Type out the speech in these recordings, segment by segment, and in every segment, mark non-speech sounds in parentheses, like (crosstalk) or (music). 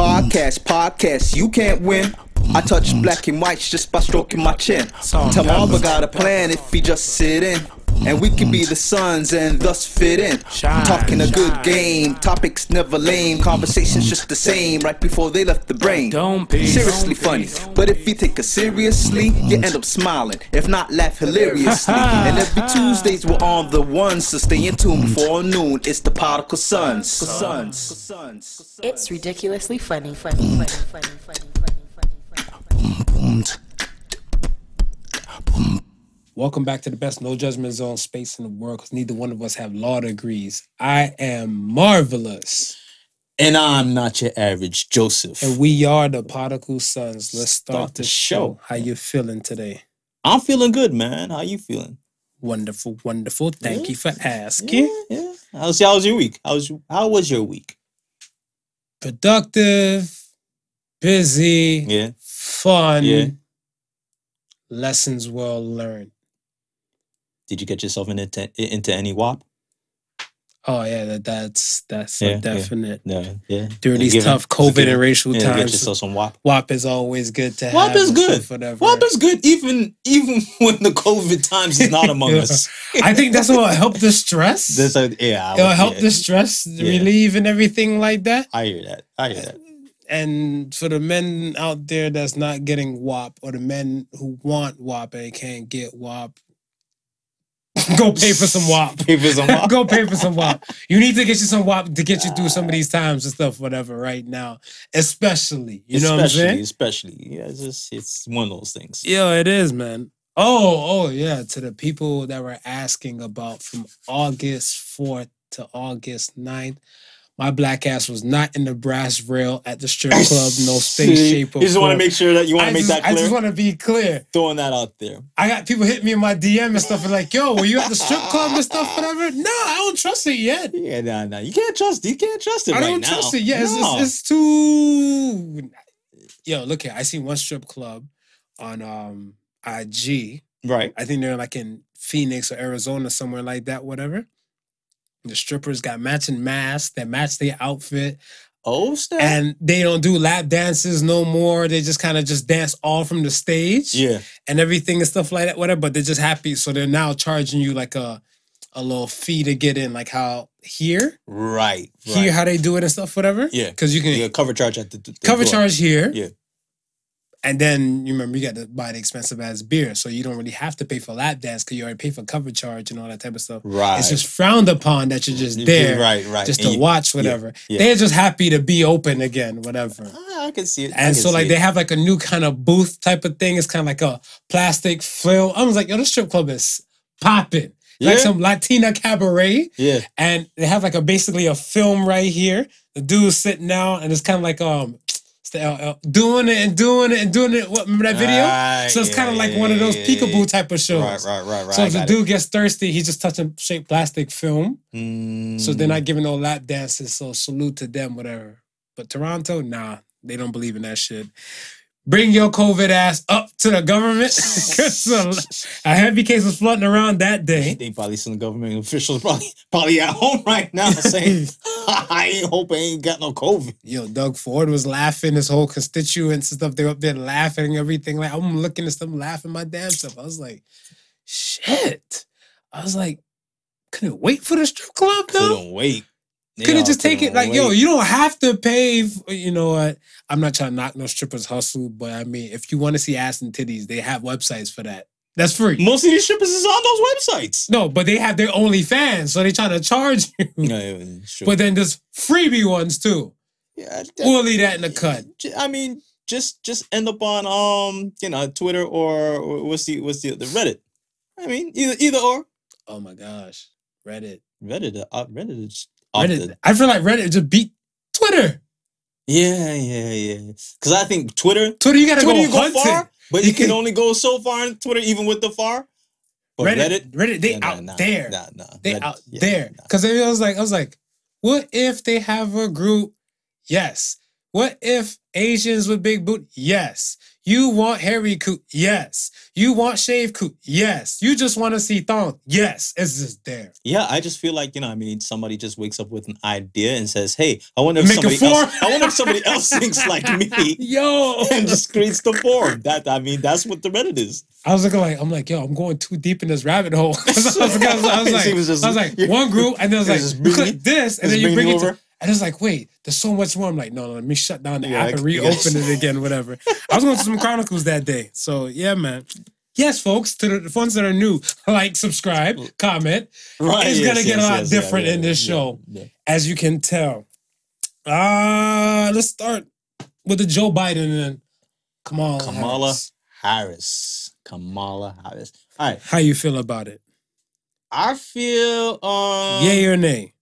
Podcast, podcast, you can't win. I touch black and whites just by stroking my chin. Salt Tell and Marva pepper. got a plan if he just sit in. And we can be mm. the sons and thus fit in. Shine, Talking a good game, topics never lame, conversations just the same right before they left the brain. Don't be. Seriously Don't funny, be, don't but if you take it seriously, you end up smiling. If not, laugh (laughs) hilariously. and every Tuesdays we're on the one, so stay in tune before noon. It's the Particle Sons. Sons. It's ridiculously funny, funny, funny, funny, funny, funny, funny, funny. Welcome back to the best no judgment zone space in the world because neither one of us have law degrees. I am marvelous. And I'm not your average Joseph. And we are the Particle Sons. Let's start, Start the show. show. How you feeling today? I'm feeling good, man. How you feeling? Wonderful, wonderful. Thank Yeah. you for asking. Yeah, yeah. How's how was your week? How was how was your week? Productive, busy, Yeah. fun, Yeah. lessons well learned. Did you get yourself into into any WAP? Oh yeah, that, that's that's Yeah, a yeah. definite. No. Yeah. During these Given- tough COVID given- and racial yeah, Get times, yourself some WAP. WAP is always good to have. WAP is good. Whatever. WAP is good even even (laughs) when the COVID times is not among (laughs) us. I think that's what help the stress. (laughs) There's a, yeah. It'll help yeah. the stress Yeah. relieve and everything like that. I hear that. I hear that. And for the men out there that's not getting WAP, or the men who want WAP and can't get WAP, (laughs) go pay for some WAP. Pay for some (laughs) WAP. go pay for some WAP. You need to get you some WAP to get you through some of these times and stuff, whatever, right now. Especially. You know what I'm saying? especially. Yeah, it's just it's one of those things. Yeah, it is, man. Oh, oh yeah. To the people that were asking about from August 4th to August 9th, my black ass was not in the brass rail at the strip club, no (laughs) space, shape, or You just want to make sure that you want to make just, that clear. I just want to be clear. Throwing that out there. I got people hit me in my DM and stuff and like, yo, were you at the strip club and stuff, whatever? No, I don't trust it yet. Yeah, nah, nah. You can't trust. It. You can't trust it I right don't now. trust it. It's, No. it's, it's too. Yo, look here. I seen one strip club on um IG. right. I think they're like in Phoenix or Arizona, somewhere like that, whatever. The strippers got matching masks that match their outfit, Oh, snap. and they don't do lap dances no more. They just kind of just dance all from the stage yeah, and everything and stuff like that, whatever. But they're just happy, so they're now charging you like a a little fee to get in, like how here, right. here how they do it and stuff, whatever. Yeah. because you can Yeah, cover charge at the, the cover door. charge here. Yeah. And then you remember you got to buy the expensive ass beer, so you don't really have to pay for lap dance because you already pay for cover charge and all that type of stuff. Right. It's just frowned upon that you're just there, Right, right. just And to you- watch whatever. yeah. They're just happy to be open again, whatever. Ah, I can see it. And so like they it. have like a new kind of booth type of thing. It's kind of like a plastic flail. I was like, yo, this strip club is popping. Like Yeah. some Latina cabaret Yeah. and they have like a basically a film right here. The dude's sitting down, and it's kind of like um LL doing it and doing it and doing it. What remember that video? Right, so it's kind of like yeah, one of those peekaboo type of shows. Right, right, right, right. So if the dude gets thirsty, he's just touching straight plastic film. it. So they're Mm. not giving no lap dances. So salute to them, whatever. But Toronto, nah, they don't believe in that shit. Bring your COVID ass up to the government. (laughs) (laughs) a, a heavy case was floating around that day. They probably some government officials probably probably at home right now saying, (laughs) "I ain't hope I ain't got no COVID." Yo, Doug Ford was laughing. His whole constituents and stuff. They were up there laughing and everything. Like I'm looking at them laughing my damn self. I was like, shit. I was like, couldn't wait for the strip club though. Couldn't wait. They Couldn't just take it like, yo, you don't have to pay. f- You know what? I'm not trying to knock no strippers hustle, but I mean, if you want to see ass and titties, they have websites for that. That's free. Most of these strippers is on those websites. No, but they have their OnlyFans, so they trying to charge you. (laughs) Yeah, true. But then there's freebie ones too. yeah, that- We'll leave that in the cut. I mean, just just end up on um, you know, Twitter or, or what's the what's the the Reddit. I mean, either either or. Oh my gosh, Reddit. Reddit, uh, Reddit is Reddit. the- I feel like Reddit just beat Twitter. Yeah, yeah, yeah. Because I think Twitter, Twitter, you gotta Twitter, go you go hunting. far, but You can (laughs) only go so far in Twitter, even with the far. But Reddit, Reddit, they nah, out nah, there. Nah, nah, They Reddit, out yeah, there. nah. Because I was like, I was like, what if they have a group? Yes, What if Asians with big boot? Yes. You want hairy coot? Yes. You want shaved coot? Yes. You just want to see thong? Yes. It's just there. Yeah, I just feel like you know. I mean, somebody just wakes up with an idea and says, "Hey, I wonder if Make somebody else. I wonder if somebody else thinks (laughs) like me." Yo. (laughs) and just creates the form. That I mean, that's what the Reddit is. I was looking like, I'm like, yo, I'm going too deep in this rabbit hole. (laughs) I was, I was, I was, like, was just- I was like, one group, and then I was like, this, and then you bring it to, over. And it's like, wait, there's so much more. I'm like, no, no, let me shut down the Yeah, app and reopen yes. it again, whatever. I was going to some Chronicles that day. So yeah, man. Yes, folks, to the ones that are new, (laughs) like, subscribe, comment. Right, It's yes, gonna get yes, a lot different yeah, in this show. as you can tell. Uh let's start with the Joe Biden and Kamala. Kamala Harris. Harris. Kamala Harris. All right, How you feel about it? I feel um Yay or nay?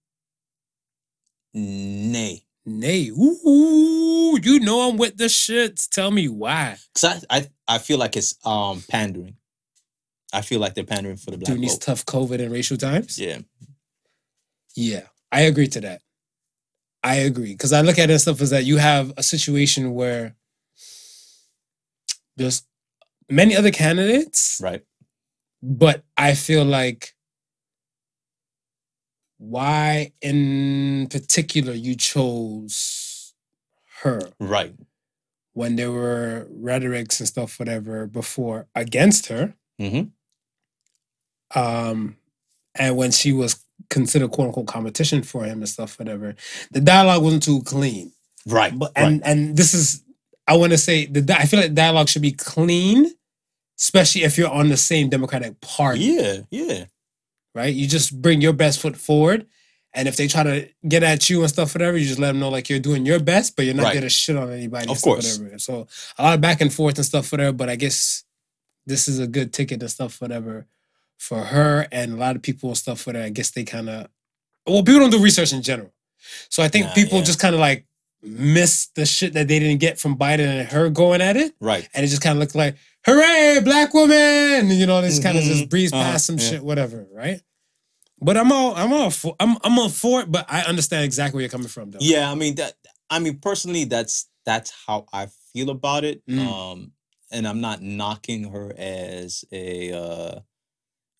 Nay. Nay. Ooh, you know I'm with the shits. Tell me why. Cause I, I I feel like it's um pandering. I feel like they're pandering for the black During these vote. tough COVID and racial times? Yeah. Yeah, I agree to that. I agree. Because I look at it and stuff as that you have a situation where there's many other candidates, Right. but I feel like why in particular you chose her Right. when there were rhetorics and stuff, whatever, before against her. Mhm. Um, and when she was considered quote unquote competition for him and stuff, whatever, the dialogue wasn't too clean. Right. But right. and and this is I want to say the I feel like dialogue should be clean, especially if you're on the same Democratic Party, yeah. Yeah. Right? You just bring your best foot forward. And if they try to get at you and stuff, whatever, you just let them know like you're doing your best, but you're not Right. shit on anybody. Of course. whatever. So a lot of back and forth and stuff, whatever. But I guess this is a good ticket and stuff, whatever, for her and a lot of people and stuff, whatever. I guess they kind of well, people don't do research in general, so I think Nah, people yeah. just kind of like miss the shit that they didn't get from Biden and her going at it, Right. and it just kind of looked like hooray, black woman, you know, they just kind of just Mhm. breeze past some yeah. shit, whatever, right? But I'm all I'm all for I'm I'm all for it, but I understand exactly where you're coming from, though. Yeah, I mean that. I mean personally, that's that's how I feel about it. Mm. Um, and I'm not knocking her as a uh,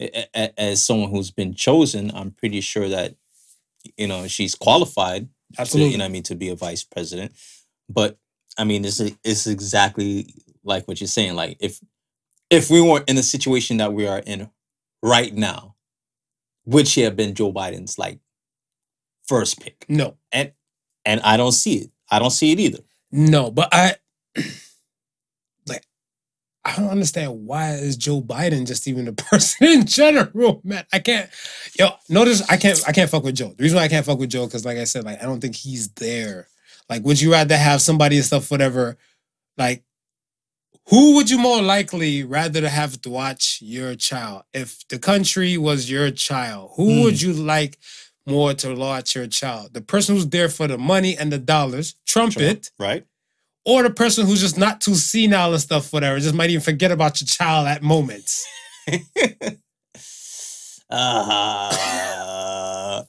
a- a- as someone who's been chosen. I'm pretty sure that you know she's qualified. To, absolutely. you know, what I mean, to be a vice president. But I mean, it's it's exactly like what you're saying. Like if if we weren't in the situation that we are in right now, would she have been Joe Biden's like first pick? no, and and I don't see it. I don't see it either. no, but I (clears throat) like I don't understand why is Joe Biden just even a (laughs) person in general, man. I can't yo notice I can't I can't fuck with Joe. The reason why I can't fuck with Joe because like I said, like I don't think he's there. Like, would you rather have somebody and stuff, whatever? Like, who would you more likely rather to have to watch your child? If the country was your child, who Hmm. would you like more to watch your child? The person who's there for the money and the dollars, trumpet, right? or the person who's just not too senile and stuff, whatever, just might even forget about your child at moments. (laughs) uh,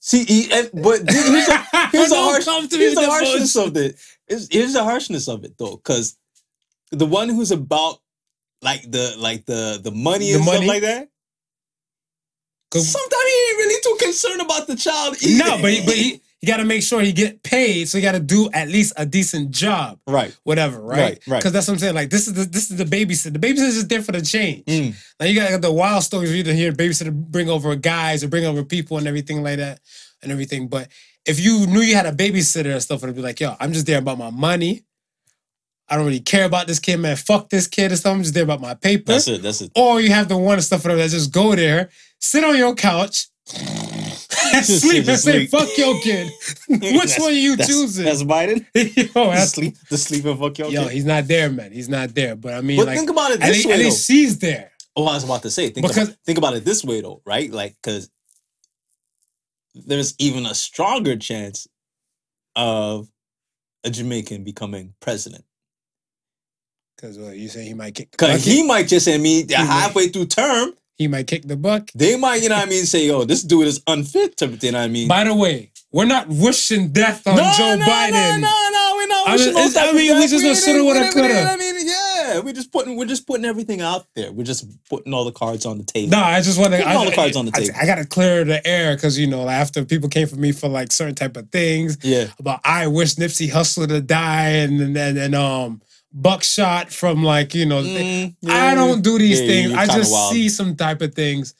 see, he, but here's the, (laughs) here's Don't harsh, come to me here's the harshness of it. Here's, here's the harshness of it though, because the one who's about like the like the the money The and money? stuff like that. Sometimes he ain't really too concerned about the child. Either. no, but he, but he, he got to make sure he get paid, so he got to do at least a decent job. right, whatever, right? Right, right. Because that's what I'm saying. Like this is the this is the babysitter. The babysitter's just there for the change. Mm. Now you got the wild stories where you hear babysitter bring over guys or bring over people and everything like that and everything. But if you knew you had a babysitter and stuff, it'd be like, yo, I'm just there about my money. I don't really care about this kid, man. Fuck this kid or something. I'm just there about my paper. that's it. That's it. Or you have the one and stuff that just go there, sit on your couch, (laughs) and sleep and say, sleep. fuck your kid. (laughs) Which one are you that's, choosing? That's Biden. (laughs) yo, that's sleep, the sleep and fuck your Yo, kid. he's not there, man. He's not there. But I mean, But like, think about it at, this least, way, at least she's there. Oh, I was about to say, think, Because- about, think about it this way though, right? Like, because there's even a stronger chance of a Jamaican becoming president. Because well, you say he might kick the Because he might just, I mean, might. halfway through term, He might kick the buck. they might, you know what I mean, say, oh, this dude is unfit to, you know what I mean? By the way, we're not wishing death on no, Joe no, Biden. No, no, no, we're I mean, emotional. it's- I mean, we just We a shoulda, ain't- woulda, we ain't- coulda. I mean, yeah, we're just putting we're just putting everything out there. We're just putting all the cards on the table. No, I just want to. All the cards on the I, table. I, got to clear the air because you know after people came for me for like certain type of things Yeah, about I wish Nipsey Hussle to die and and and, and um buckshot from like you know. Mm, I don't do these Yeah, things. I just wild. see some type of things.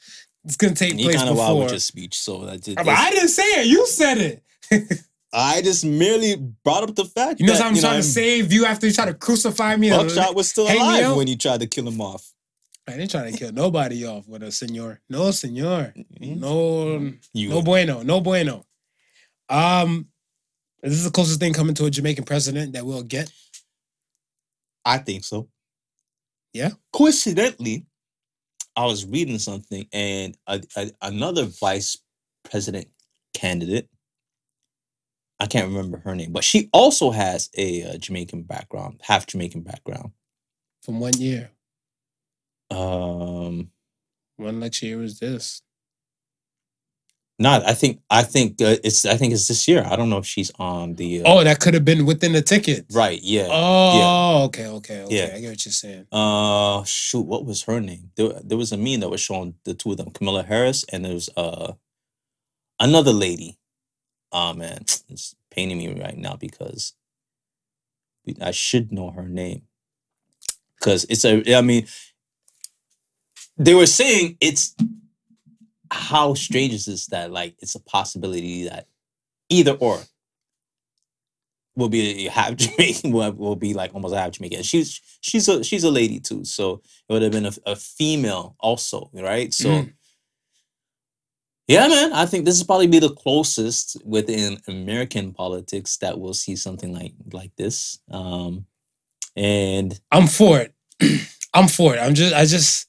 It's gonna take You place kind of wild before. with your speech, so that did. But I didn't say it. You said it. I just merely brought up the fact You know, that so I'm trying to save you after you try to crucify me. Buckshot was still alive out. when you tried to kill him off. I didn't try to kill nobody off with a senor. No, senor. Mhm. No, You no bueno. No bueno. Um, this is the closest thing coming to a Jamaican president that we'll get. I think so. Yeah? Coincidentally, I was reading something, and a, a- another vice president candidate. I can't remember her name, but she also has a, uh Jamaican background, half Jamaican background. From one year. Um, One next year was this. Not. I think. I think uh, it's. I think it's this year. I don't know if she's on the. Uh, Oh, that could have been within the ticket. right. Yeah. Oh, okay, okay, okay. Yeah. I get what you're saying. Uh, shoot, what was her name? There, there was a meme that was showing the two of them, Kamala Harris, and there was uh another lady. Oh man, (sniffs) it's paining me right now because I should know her name. Because it's a, I mean, they were saying it's how strange is this that like it's a possibility that either or will be a half (laughs) Jamaican, will, will be like almost a half Jamaican. She's she's a she's a lady too, so it would have been a, a female also, right? So. Mm. Yeah, man. I think this is probably be the closest within American politics that we'll see something like like this. Um, and I'm for it. (clears throat) I'm for it. I'm just I just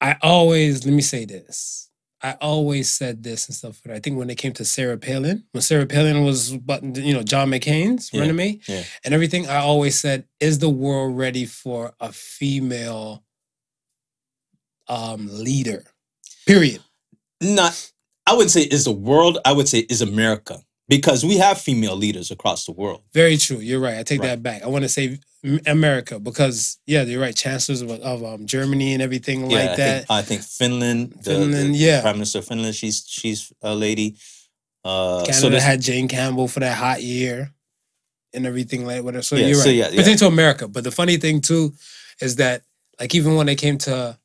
I always let me say this. I always said this and stuff, but I think when it came to Sarah Palin, when Sarah Palin was button, you know, John McCain's Yeah, running mate yeah. and everything, I always said, is the world ready for a female um leader? Period. not, I wouldn't say is the world. I would say is America because we have female leaders across the world. Very true. You're right. I take Right. that back. I want to say America because yeah, you're right. Chancellors of, of um, Germany and everything yeah, like I that. Think, I think Finland, the, Finland, the yeah. Prime Minister of Finland, she's she's a lady. Uh, Canada so this, had Jane Campbell for that hot year and everything like whatever. So Yeah, you're right. so yeah, yeah. To America. But the funny thing too is that like even when they came to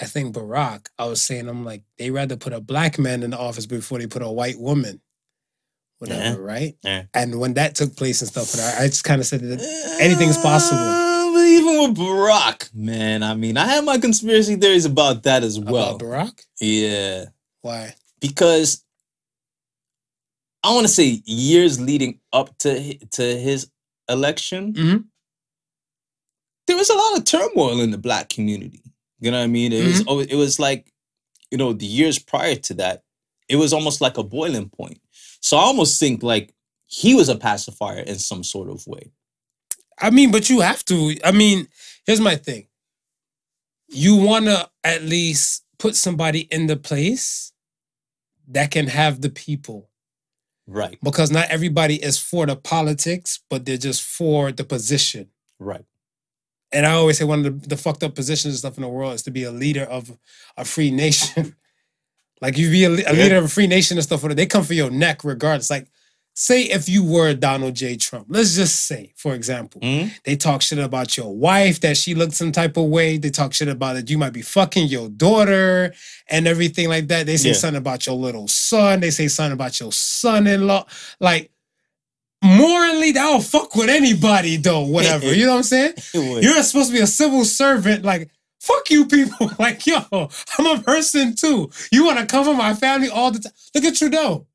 I think Barack, I was saying I'm like, they rather put a black man in the office before they put a white woman. Whatever, Yeah. right? Yeah. And when that took place and stuff, but I, I just kind of said that anything's possible. Uh, but even with Barack, man, I mean, I have my conspiracy theories about that as well. about Barack. Yeah, Why? because I want to say years leading up to to his election, Mhm. there was a lot of turmoil in the black community. You know what I mean? It was always, it was like, you know, the years prior to that, it was almost like a boiling point. So I almost think like he was a pacifier in some sort of way. I mean, but you have to. I mean, here's my thing. You want to at least put somebody in the place that can have the people Right, because not everybody is for the politics, but they're just for the position. right. And I always say one of the, the fucked up positions and stuff in the world is to be a leader of a free nation. (laughs) like you be a, a leader of a free nation and stuff, they come for your neck regardless. Like, say if you were Donald J. Trump, let's just say, for example, Mhm. they talk shit about your wife that she looked some type of way. They talk shit about that you might be fucking your daughter and everything like that. They say Yeah. something about your little son. They say something about your son-in-law. Like morally, that'll fuck with anybody though. Whatever. (laughs) you know what I'm saying? You're supposed to be a civil servant. Like fuck you people. (laughs) like yo, I'm a person too. You want to cover my family all the time. Look at Trudeau.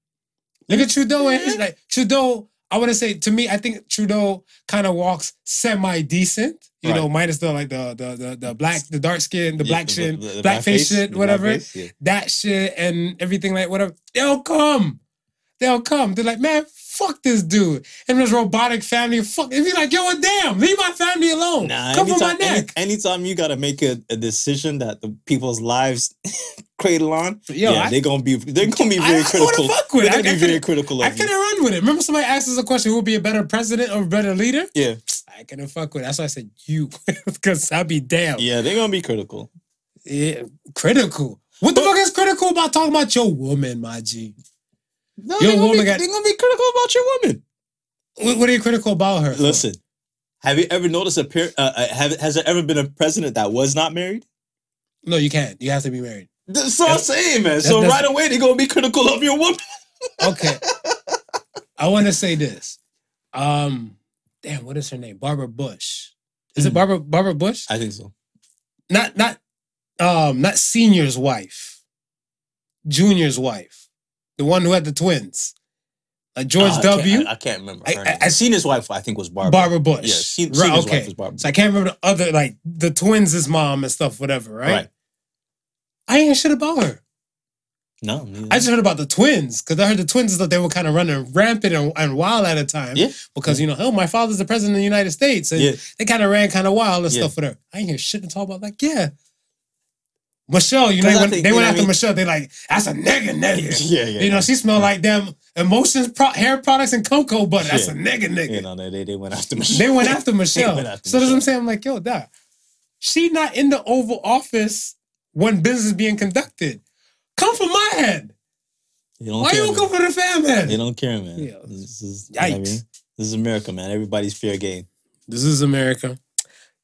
Look at Trudeau and his mm-hmm. like Trudeau. I want to say to me, I think Trudeau kind of walks semi decent. You know, minus the like the the the, the black, the dark skin, the Yeah, black the- skin, the- the black face shit, whatever. blackface, yeah. That shit and everything like whatever. They'll come. They'll come. They're like, man, fuck this dude. And this robotic family, fuck. If you're like, yo, damn, leave my family. Nah, Come from my anytime, any- anytime you gotta make a, a decision that the people's lives (laughs) cradle on, Yo, yeah, I- they're gonna be they're gonna be very I critical. wouldn't fuck with. They're I- gonna I be very critical I couldn't run with it. Remember somebody asked us a question, who would be a better president or a better leader? Yeah, I couldn't fuck with it. That's why I said you. (laughs) Because I'd be damn. yeah, they're gonna be critical. Yeah, critical. What the fuck is critical about talking about your woman, my G? No, Your they're, gonna woman be, got- they're gonna be critical about your woman. What, what are you critical about her? for? Have you ever noticed a per- uh, uh, have, has there ever been a president that was not married? No, you can't. You have to be married. That's what I'm saying, man. So that's- right away they're gonna be critical of your woman. (laughs) Okay. I want to say this. Um, damn, what is her name? Barbara Bush. Is it Mm. Barbara Barbara Bush? I think so. Not not um not senior's wife. Junior's wife. The one who had the twins. Like George Uh, I can't- W. I, I can't remember. I- Her I- seen his wife. I think was Barbara. Barbara Bush. Yeah, seen, Right, seen okay. wife was Barbara. So I can't remember the other like the twins' mom and stuff, whatever, right? Right. I ain't hear shit about her. No, neither. I just heard about the twins because I heard the twins that they were kind of running rampant and, and wild at a time. Yeah. Because you know, oh, my father's the president of the United States, and Yeah. they kind of ran kind of wild and Yeah. stuff with her. I ain't hear shit to talk about. Like, yeah, Michelle, you know, they went, think, they went after I mean? Michelle. They like, that's a nigga, nigga. (laughs) yeah, yeah. You know, yeah. she smelled like them emotions, pro- hair products, and cocoa butter. That's Yeah. a nigga, nigga. You know, they, they went after Michelle. They went after (laughs) Michelle. went after so that's what I'm saying. I'm like, yo, that she not in the Oval Office when business is being conducted. Come for my head. They don't Why care, you don't come for the fam head? They don't care, man. Yeah. This is you know I mean? This is America, man. Everybody's fair game. This is America.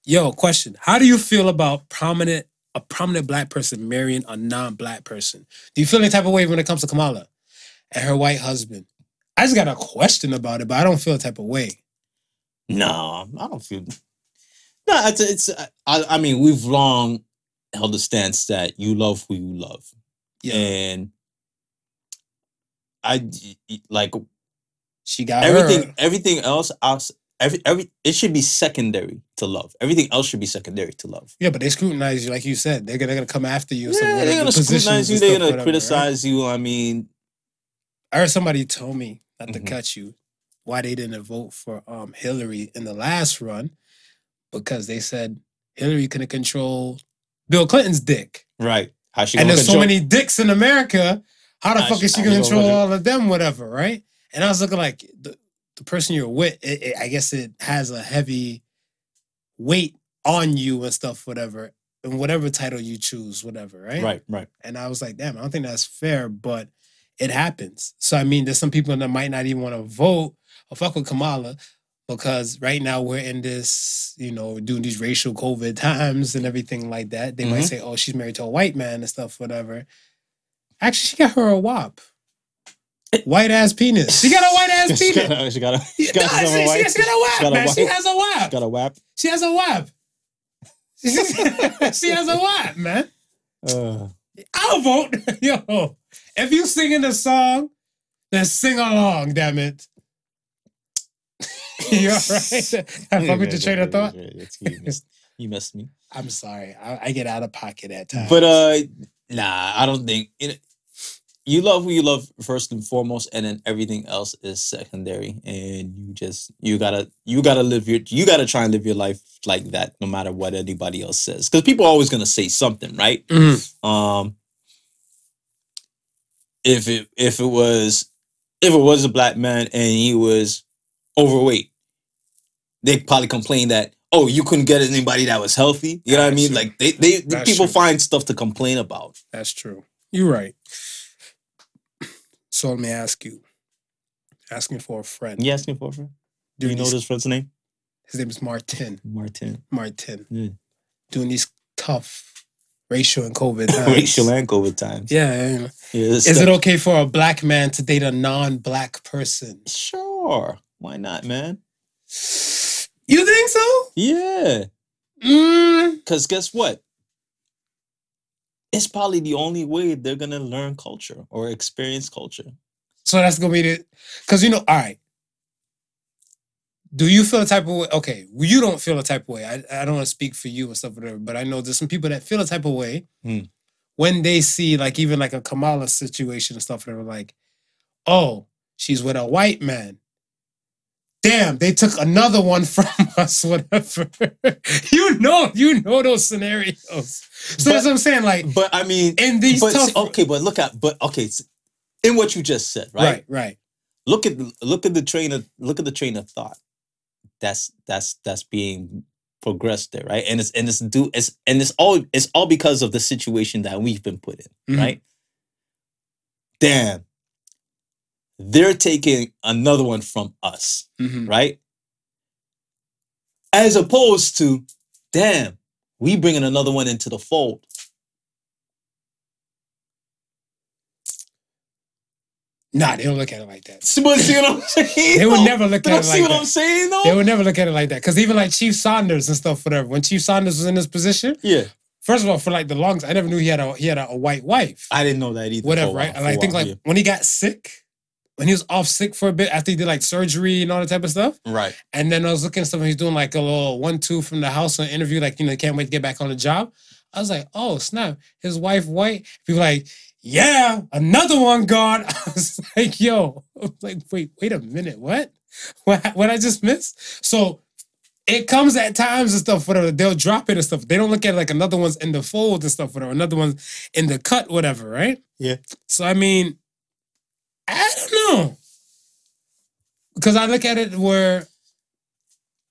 Yo, question. How do you feel about prominent a prominent black person marrying a non-black person? Do you feel any type of way when it comes to Kamala and her white husband? I just got a question about it, but I don't feel a type of way. No, I don't feel. No, it's it's. I, I mean, we've long held the stance that you love who you love, Yeah. and I like she got everything. her. Everything else, every every it should be secondary to love. Everything else should be secondary to love. Yeah, but they scrutinize you, like you said. They're gonna, they're gonna come after you. Yeah, they're gonna scrutinize you. They're gonna whatever, right? criticize you. I mean, I heard somebody told me not to Mhm. cut you why they didn't vote for um Hillary in the last run because they said Hillary couldn't control Bill Clinton's dick. right? How she and there's so many dicks in America. How the How fuck she- is she gonna control control- all of them, whatever, right? And I was looking like the, person you're with, it, it- I guess it has a heavy weight on you and stuff, whatever, and whatever title you choose, whatever, right? Right, right. And I was like, damn, I don't think that's fair, but it happens. So I mean, there's some people that might not even want to vote or fuck with Kamala because right now we're in this, you know, doing these racial COVID times and everything like that. They might Mhm. say, oh, she's married to a white man and stuff, whatever. Actually, she got her a wop. White ass penis. She got a white ass (laughs) she penis. got, a- she got a, she got, she, she, she got a wap, she got a man. She has a wap. she got a whap. She has a wap. (laughs) she has a wap, man. Uh, I'll vote. (laughs) Yo, if you singing the song, then sing along, damn it. You're right. I fuck with your train of thought. You missed, you missed me. I'm sorry. I, I get out of pocket at times. But uh, nah, I don't think it. You love who you love first and foremost, and then everything else is secondary. And you just you gotta you gotta live your you gotta try and live your life like that, no matter what anybody else says. Because people are always gonna say something, right? Mhm. Um, if it if it was if it was a black man and he was overweight, they probably complain that oh you couldn't get anybody that was healthy. You know what I mean? true. Like they they the That's people true. find stuff to complain about. That's true. You're right. So let me ask you. Asking for a friend. You asking for a friend? Do you know these- this friend's name? His name is Martin. Martin. Martin. Yeah. Doing these tough racial and COVID (laughs) times. Racial and COVID times. Yeah. yeah, yeah. Is it okay for a black man to date a non-black person? Sure. Why not, man? You think so? Yeah. Mm, Because guess what? It's probably the only way they're gonna learn culture or experience culture. so that's gonna be the because you know, all right. Do you feel a type of way? Okay, well, you don't feel a type of way. I, I don't want to speak for you and stuff, whatever. But I know there's some people that feel a type of way Hmm. when they see like even like a Kamala situation and stuff. Whatever, like, oh, she's with a white man. Damn, they took another one from (laughs) us, whatever. (laughs) you know, you know those scenarios. So that's what I'm saying. Like But I mean, in these but tough, okay, but look at but okay, in what you just said, right? right, right. Look at look at the train of look at the train of thought. That's that's that's being progressed there, right? And it's and it's do it's and it's all it's all because of the situation that we've been put in, Mhm. right? Damn. They're taking another one from us, Mhm. right? As opposed to, damn, we bringing another one into the fold. Nah, they don't look at it like that. See what see what I'm (laughs) saying? They would never look at like that. see what I'm saying though? They would never look at it like that. Because even like Chief Saunders and stuff, whatever. When Chief Saunders was in this position, yeah, first of all, for like the longest, I never knew he had a he had a, a white wife. I didn't know that either. whatever, right? while- And I think while, like when he got sick, when he was off sick for a bit after he did like surgery and all that type of stuff. right. And then I was looking at stuff he's doing like a little one two from the house on interview, like you know, can't wait to get back on the job. I was like, oh snap, his wife white. People like, yeah, another one gone. (laughs) I was like, yo, I was like, wait, wait a minute, what? (laughs) What what I just missed? So it comes at times and stuff, whatever. They'll drop it and stuff. They don't look at it like another one's in the fold and stuff, whatever. Another one's in the cut, whatever, right? Yeah. So I mean, I don't know. Because I look at it where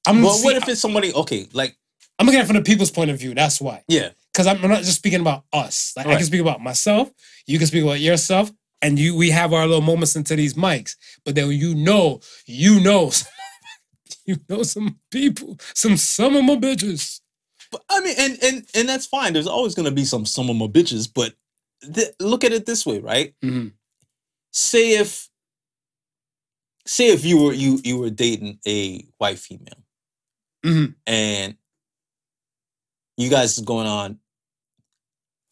I'm But see- what if it's somebody? Okay, like I'm looking at it from the people's point of view. That's why. yeah, Because I'm, not just speaking about us. Like I can speak about myself. You can speak about yourself, and you. We have our little moments into these mics. But then you know, you know, (laughs) you know some people, some some of my bitches. but I mean, and and and that's fine. There's always gonna be some some of my bitches, but th- look at it this way, right? Mhm. Say if say if you were you you were dating a white female Mhm. and you guys is going on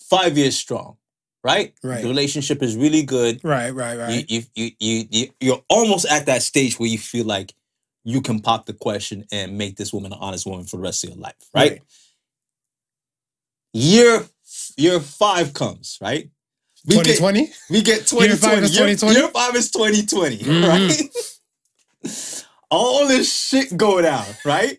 five years strong, right? Right. The relationship is really good. Right, right, right. You, you, you, you, you, you're almost at that stage where you feel like you can pop the question and make this woman an honest woman for the rest of your life, right? Right. Year year five comes, right? We get 2020. we get Year 2020. five is Year- 2020? Year five is 2020, Mhm. right? (laughs) All this shit go down, right?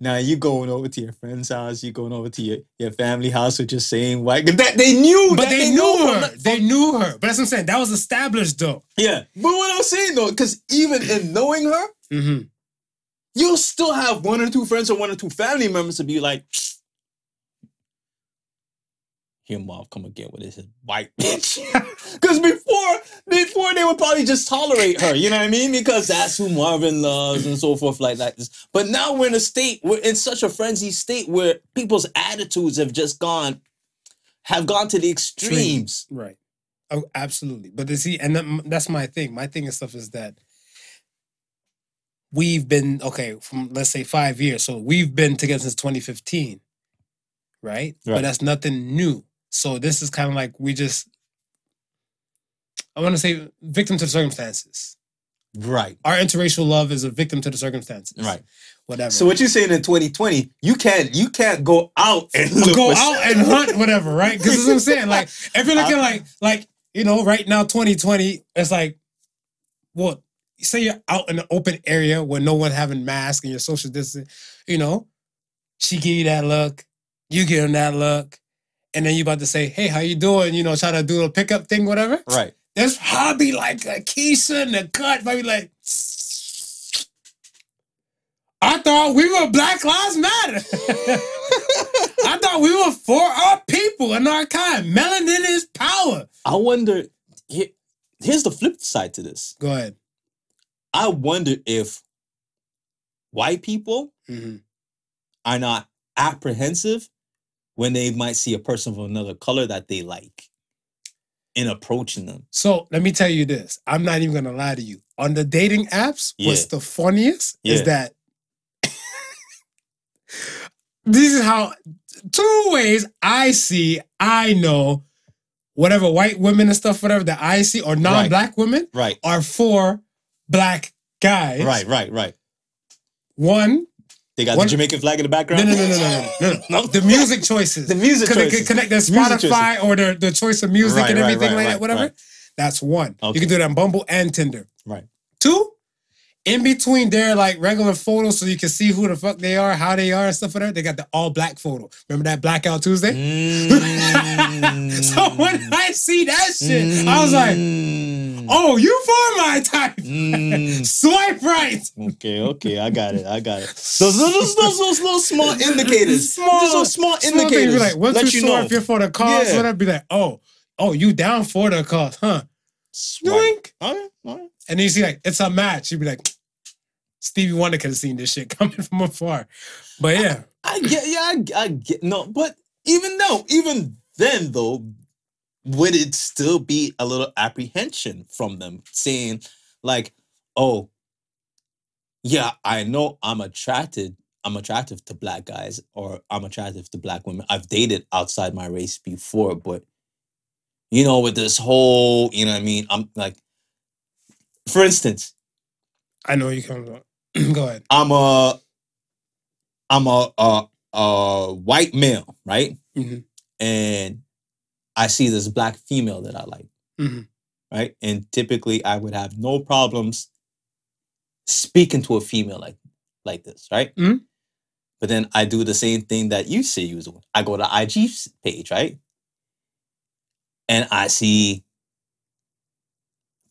Now you going over to your friend's house, you going over to your, your family house with your saying white. That they knew, But they, know knew from her. the- They knew her. But that's what I'm saying. That was established though. Yeah, but what I'm saying though, because even in knowing her, Mm-hmm. you'll still have one or two friends or one or two family members to be like, here mom come again with this white (laughs) bitch. (laughs) Because before, before they would probably just tolerate her, you know what I mean? Because that's who Marvin loves and so forth like that. But now we're in a state, we're in such a frenzied state where people's attitudes have just gone, have gone to the extremes. Right. Oh, absolutely. But to see, and that, that's my thing. My thing and stuff is that we've been okay from let's say five years. So we've been together since 2015, right? right? But that's nothing new. So this is kind of like we just, I want to say, victim to the circumstances. Right. Our interracial love is a victim to the circumstances. Right. Whatever. So what you're saying in 2020, you can't you can't go out and look go for- out and hunt, whatever, right? Because that's what I'm saying. Like, if you're looking uh, like, like, you know, right now, 2020, it's like, well, Say you're out in the open area where no one having masks and you're social distance, you know, she give you that look, you give him that look, and then you about to say, hey, how you doing? You know, try to do a pickup thing, whatever. Right. There's probably like a Keisha and a cut, probably like, I thought we were Black Lives Matter. (laughs) I thought we were for our people and our kind. Melanin is power. I wonder here, here's the flip side to this. Go ahead. I wonder if white people Mhm. are not apprehensive when they might see a person of another color that they like in approaching them. So let me tell you this. I'm not even gonna lie to you. On the dating apps, what's the funniest Yeah. is that (laughs) this is how two ways I see, I know whatever white women and stuff, whatever that I see, or non-black women Right. are for black guys. Right, right, right. One, They got One- the Jamaican flag in the background. no, no, no, no, no, (laughs) no, no. The music choices. The music Because they choices. can connect their Spotify or their, the choice of music Right, and everything right, like right, that, whatever. That's one. Okay. You can do that on Bumble and Tinder. Right. Two, in between their like regular photos, so you can see who the fuck they are, how they are, and stuff like that. They got the all black photo. Remember that blackout Tuesday? Mm. (laughs) so when I see that shit, I was like, Mm. "Oh, you for my type." Mm. (laughs) Swipe right. Okay, okay, I got it, I got it. Those those those, those little small (laughs) indicators, Small- those small Small indicators. Be like, once let you swipe, you're for the cause. Yeah. Whatever. Be like, "Oh, oh, you down for the cause, huh?" Swipe. Doink. All right, all right. And then you see like it's a match. You'd be like, Stevie Wonder could have seen this shit (laughs) coming from afar. But yeah, I get, yeah, I, I get no, but even though, even then though, would it still be a little apprehension from them saying, like, oh, yeah, I know I'm attracted, I'm attractive to black guys, or I'm attractive to black women. I've dated outside my race before, but you know, with this whole, you know what I mean? I'm like, for instance, I know you come. (clears throat) Go ahead. I'm a I'm a a, a white male, right? Mhm. And I see this black female that I like, Mhm. right? And typically I would have no problems speaking to a female like like this, right? Mhm. But then I do the same thing that you say you doing. I go to IG page, right? And I see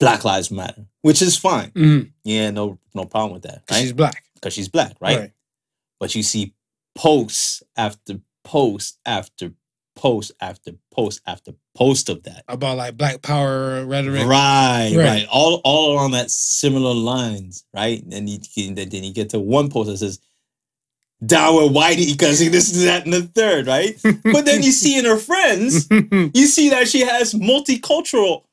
Black Lives Matter, which is fine. Mhm. Yeah, no no problem with that. right? She's black, because she's black, right? But you see posts after post after post after post after post of that. About like black power rhetoric. Right, right, Right. All all along that similar lines, right? And you, then then you get to one post that says down with Whitey because this is that and the third, right? (laughs) but then you see in her friends, (laughs) you see that she has multicultural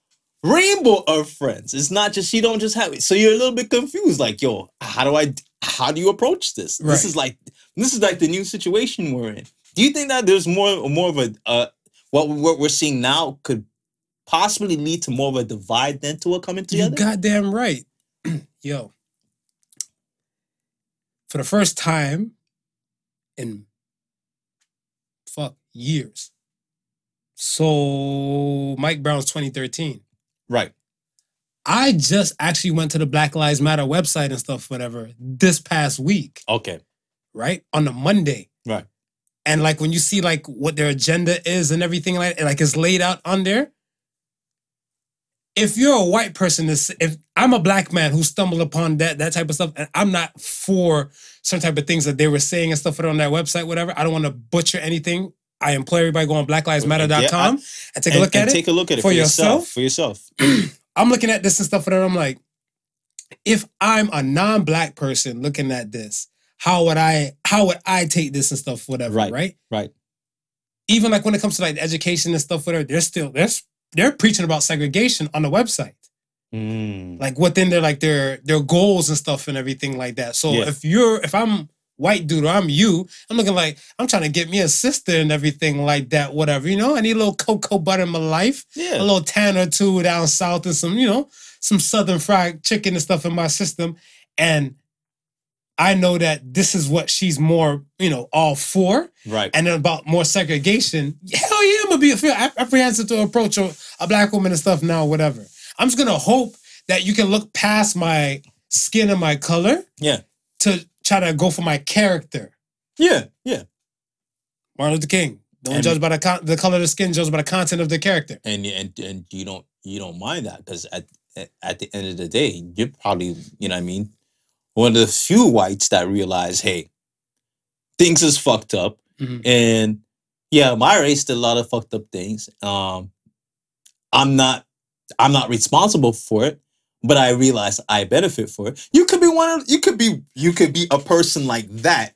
rainbow of friends. It's not just she don't just have it. So you're a little bit confused, like, yo, how do I how do you approach this? Right. This is like this is like the new situation we're in. Do you think that there's more more of a uh what what we're seeing now could possibly lead to more of a divide than to a coming together? you goddamn right. (clears throat) Yo. For the first time in fuck years. So Mike Brown's 2013. Right. I just actually went to the Black Lives Matter website and stuff, whatever, this past week, Okay. right? On a Monday. Right. And like when you see like what their agenda is and everything like and like it's laid out on there. If you're a white person, this if I'm a black man who stumbled upon that that type of stuff, and I'm not for some type of things that they were saying and stuff on that website, whatever. I don't want to butcher anything. I implore everybody go on blacklivesmatter.com and take a And- look at it. Take a look at it for yourself. yourself. For yourself. (clears throat) I'm looking at this and stuff, and I'm like, if I'm a non-black person looking at this, how would I how would I take this and stuff, whatever, Right. right? Right. Even like when it comes to like education and stuff, whatever, they're still they're they're preaching about segregation on the website, Mm. like within their like their their goals and stuff and everything like that. So Yeah. if you're if I'm white dude or I'm you, I'm looking like I'm trying to get me a sister and everything like that, whatever. You know, I need a little cocoa butter in my life Yeah. a little tan or two down south and some, you know, some southern fried chicken and stuff in my system. And I know that this is what she's more, you know, all for. Right. And then about more segregation, hell yeah, I'm gonna be feel apprehensive to approach a, a black woman and stuff now, whatever. I'm just gonna hope that you can look past my skin and my color Yeah. to try to go for my character. Yeah. Yeah. Martin Luther King. Don't And- judge by the con- the color of the skin, judge by the content of the character. and and and you don't you don't mind that because at at- the end of the day you're probably you know what I mean one of the few whites that realize hey things is fucked up Mhm. and yeah my race did a lot of fucked up things um I'm not I'm not responsible for it but I realize I benefit for it. You could be one of you could be you could be a person like that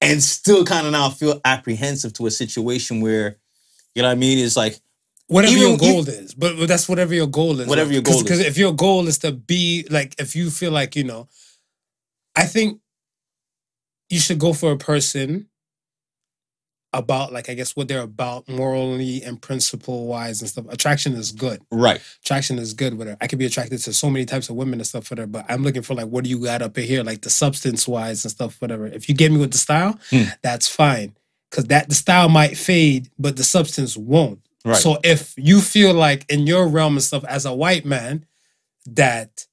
and still kind of now feel apprehensive to a situation where you know what I mean? It's like whatever Even your goal is but that's whatever your goal is. Whatever your goal because is. Because if your goal is to be like if you feel like you know i think you should go for a person about like i guess what they're about morally and principle wise and stuff attraction is good Right. attraction is good with her i could be attracted to so many types of women and stuff with her but i'm looking for like what do you got up in here like the substance wise and stuff whatever if you get me with the style Hmm. that's fine because that the style might fade but the substance won't Right. so if you feel like in your realm and stuff as a white man that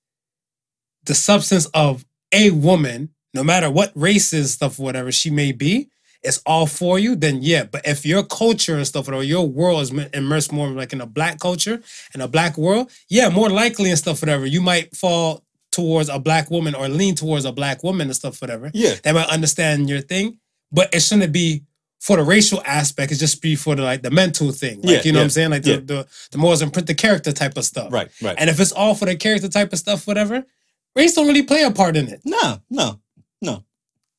the substance of a woman, no matter what race and stuff, whatever she may be, is all for you, then yeah. But if your culture and stuff, or your world is immersed more like in a black culture and a black world, yeah, more likely and stuff, whatever, you might fall towards a black woman or lean towards a black woman and stuff, whatever. Yeah. They might understand your thing, but it shouldn't be for the racial aspect. it's just be for the like the mental thing. Like Yeah, you know what I'm saying? Like the, yeah. the the morals and print the character type of stuff. Right, right. And if it's all for the character type of stuff, whatever, race don't really play a part in it. no, no.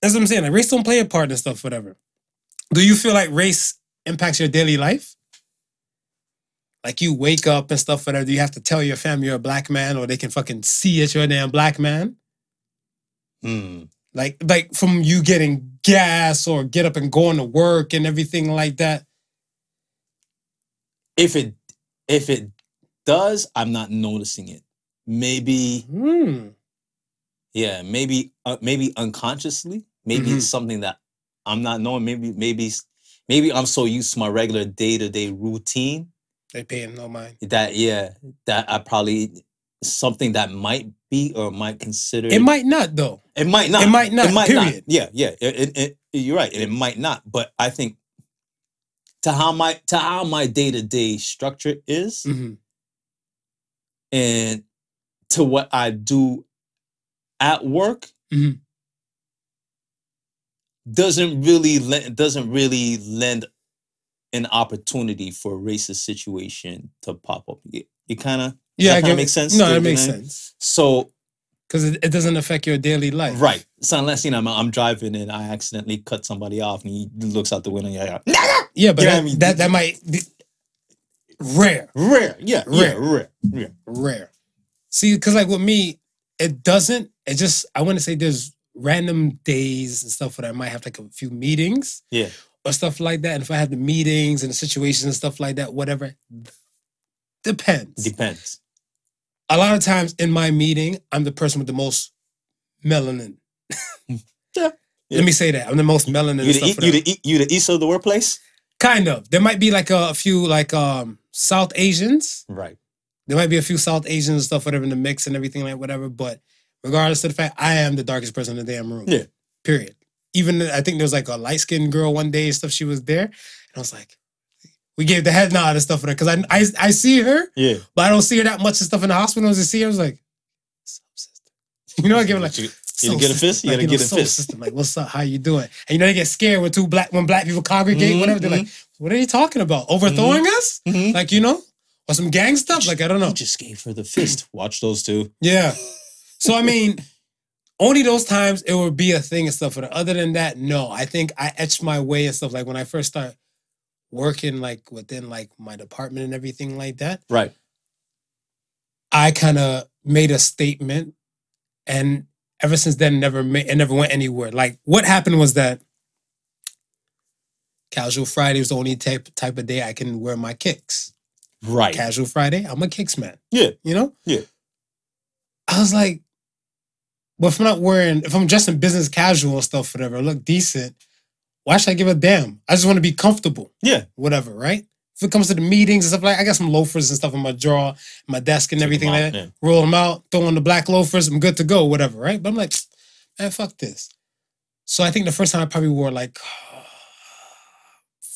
That's what I'm saying. Like race don't play a part in stuff, whatever. Do you feel like race impacts your daily life? Like you wake up and stuff, whatever. Do you have to tell your family you're a black man, or they can fucking see that you're a damn black man? Hmm. Like, like from you getting gas or get up and going to work and everything like that. If it if it does, I'm not noticing it. Maybe, Hmm. Yeah, maybe uh, maybe unconsciously. Maybe Mhm. it's something that I'm not knowing. Maybe maybe maybe I'm so used to my regular day to day routine They paying no mind. that yeah that I probably something that might be or might consider It might not though. It might not. It might not, period. Yeah, yeah. It, it, it- you're right. and It might not. But I think to how my to how my day to day structure is, Mhm. and to what I do at work, Mhm. doesn't really lend doesn't really lend an opportunity for a racist situation to pop up. It, you kind of Yeah, that get sense? No, that makes sense so because it, it doesn't affect your daily life. Right. So unless you know I'm, I'm driving and I accidentally cut somebody off and he looks out the window, yeah, yeah. Yeah, but You know that, I mean? that that might be rare, rare, yeah, yeah, Rare. rare, yeah. rare. See, because like with me, it doesn't. It just I want to say there's random days and stuff where I might have like a few meetings, Yeah. or stuff like that. And if I have the meetings and the situations and stuff like that, whatever, depends. Depends. a lot of times in my meeting, I'm the person with the most melanin. (laughs) Yeah. Let me say that I'm the most melanin. You and the, stuff e- you the e- you the east of the workplace. Kind of. There might be like a, a few like um South Asians. Right. There might be a few South Asians and stuff, whatever in the mix and everything like whatever. But regardless of the fact, I am the darkest person in the damn room. Yeah. Period. Even I think there was like a light skinned girl one day and stuff. She was there, and I was like, we gave the head nod and stuff for her because I, I I see her, Yeah. but I don't see her that much and stuff in the hospital. I just see her. I was like, "What's? You know, I give her like. (laughs) you, you get a fist. You like, gotta get a fist. sister, Like, what's up? How you doing? And you know they get scared when two black when black people congregate, Mhm, whatever. They're like, what are you talking about? Overthrowing us? Mhm. Like you know, or some gang stuff? Like I don't know. You just gave her the fist. Watch those two. Yeah. So I mean, only those times it would be a thing and stuff. But other than that, no. I think I etched my way and stuff. Like when I first started working, like within like my department and everything like that, Right. I kind of made a statement, and ever since then, never made it never went anywhere. Like what happened was that Casual Friday was the only type type of day I can wear my kicks. Right. Casual Friday, I'm a kicks man. Yeah. You know? Yeah. I was like, well, if I'm not wearing, if I'm dressed in business casual stuff, whatever, look decent, why should I give a damn? I just want to be comfortable, Yeah. whatever, right? If it comes to the meetings and stuff like I got some loafers and stuff in my drawer, my desk and Take everything like that. yeah. Roll them out, throw on the black loafers, I'm good to go, whatever, right? But I'm like, (tsk) man, fuck this. So I think the first time I probably wore like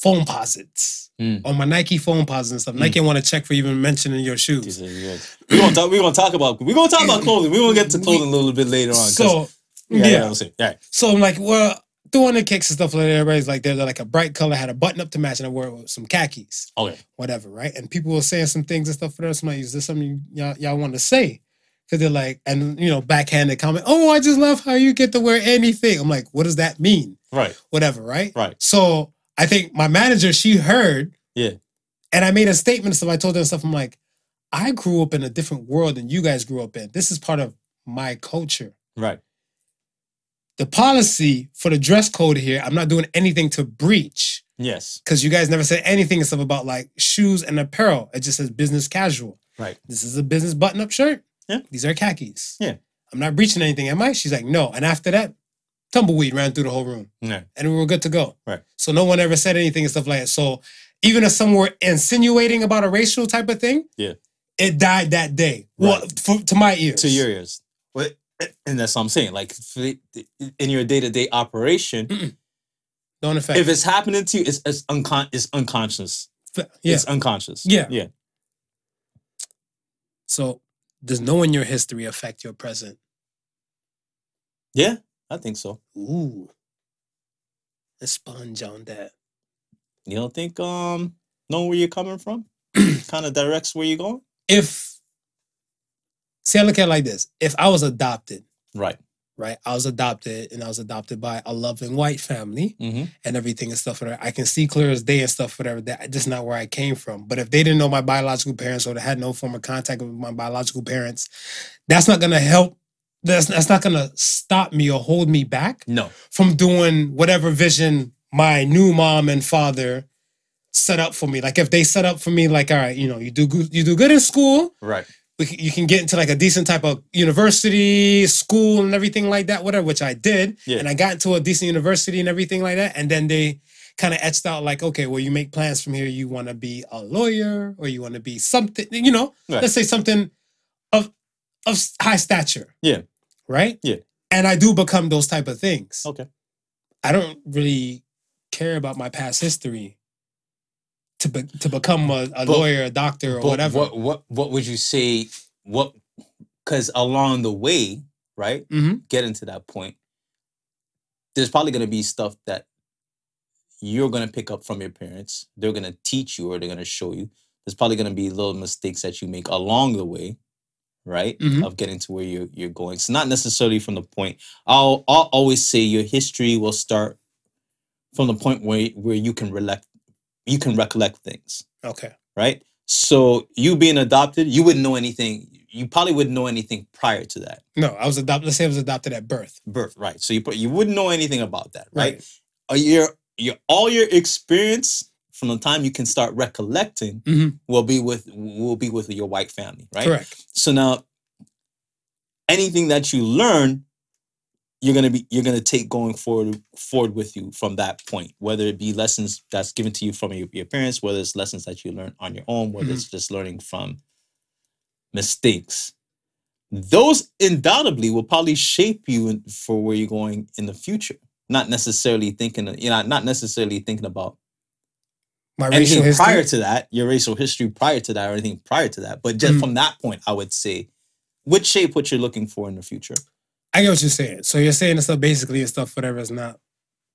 Foamposites Mm. on my Nike Foamposites and stuff. Nike want to check for even mentioning your shoes. We're gonna talk. We're gonna talk about. We're gonna talk about clothing. We're gonna get to (clears throat) clothing a little bit later on. So yeah, yeah, yeah, yeah. So I'm like, well, throwing the kicks and stuff like that. Everybody's like, they're, like a bright color, had a button up to match, and I wore some khakis, Okay. whatever, right? And people were saying some things and stuff for us. I'm like, is this something y'all, y'all want to say? Because they're like, and you know, backhanded comment, oh, I just love how you get to wear anything. I'm like, what does that mean? Right. Whatever, right? Right. So I think my manager, she heard, Yeah. and I made a statement. So I told her stuff. I'm like, I grew up in a different world than you guys grew up in. This is part of my culture Right. the policy for the dress code here, I'm not doing anything to breach Yes. because you guys never said anything stuff about like shoes and apparel. It just says business casual. Right. This is a business button up shirt. Yeah. These are khakis. Yeah. I'm not breaching anything, am I? She's like, no. And after that, tumbleweed ran through the whole room Yeah. and we were good to go. Right. So no one ever said anything and stuff like that. So even if some were insinuating about a racial type of thing, Yeah. it died that day. Well, for, to my ears. To your ears. But and that's what I'm saying. Like in your day to day operation, Don't affect. if it's happening to you, it's it's, uncon- it's unconscious. yeah. It's unconscious. Yeah. yeah. So does knowing your history affect your present? Yeah, I think so. Ooh. Let's sponge on that. You don't think um knowing where you're coming from (clears throat) kind of directs where you're going? If see, I look at it like this: if I was adopted, Right. right? I was adopted, and I was adopted by a loving white family Mm-hmm. and everything and stuff. Whatever. I can see clear as day and stuff. Whatever. That just not where I came from. But if they didn't know my biological parents or they had no form of contact with my biological parents, that's not gonna help. That's that's not gonna stop me or hold me back No. from doing whatever vision my new mom and father set up for me. Like if they set up for me, like all right, you know, you do good, you do good in school, Right. we can, you can get into like a decent type of university, school, and everything like that, whatever. Which I did, Yeah. and I got into a decent university and everything like that. And then they kind of etched out like, okay, well, you make plans from here. You want to be a lawyer, or you want to be something, you know, Right. let's say something of of high stature. Yeah. Right. Yeah. And I do become those type of things. Okay. I don't really care about my past history to be, to become a, a But- lawyer, a doctor, or whatever. What what what would you say? What because along the way, right, mm-hmm. getting to that point, there's probably gonna be stuff that you're gonna pick up from your parents. They're gonna teach you or they're gonna show you. There's probably gonna be little mistakes that you make along the way, right? Mhm. Of getting to where you're you're going. So not necessarily from the point. I'll I'll always say your history will start from the point where where you can recollect you can recollect things Okay. right? So you being adopted, you wouldn't know anything. You probably wouldn't know anything prior to that No, I was adopted. Let's say I was adopted at birth. birth, right? So you you wouldn't know anything about that, right? Right. Uh, Your your all your experience from the time you can start recollecting Mhm. will be with will be with your white family, right? Correct. So now anything that you learn, you're gonna be you're gonna take going forward forward with you from that point, whether it be lessons that's given to you from your, your parents, whether it's lessons that you learn on your own, whether it's just learning from mistakes. Those undoubtedly will probably shape you in, for where you're going in the future. Not necessarily thinking, you know, not necessarily thinking about My racial anything history. prior to that, your racial history prior to that, or anything prior to that. But just Mhm. from that point, I would say, would shape what you're looking for in the future. I get what you're saying. So you're saying the stuff basically and stuff, whatever. It's not.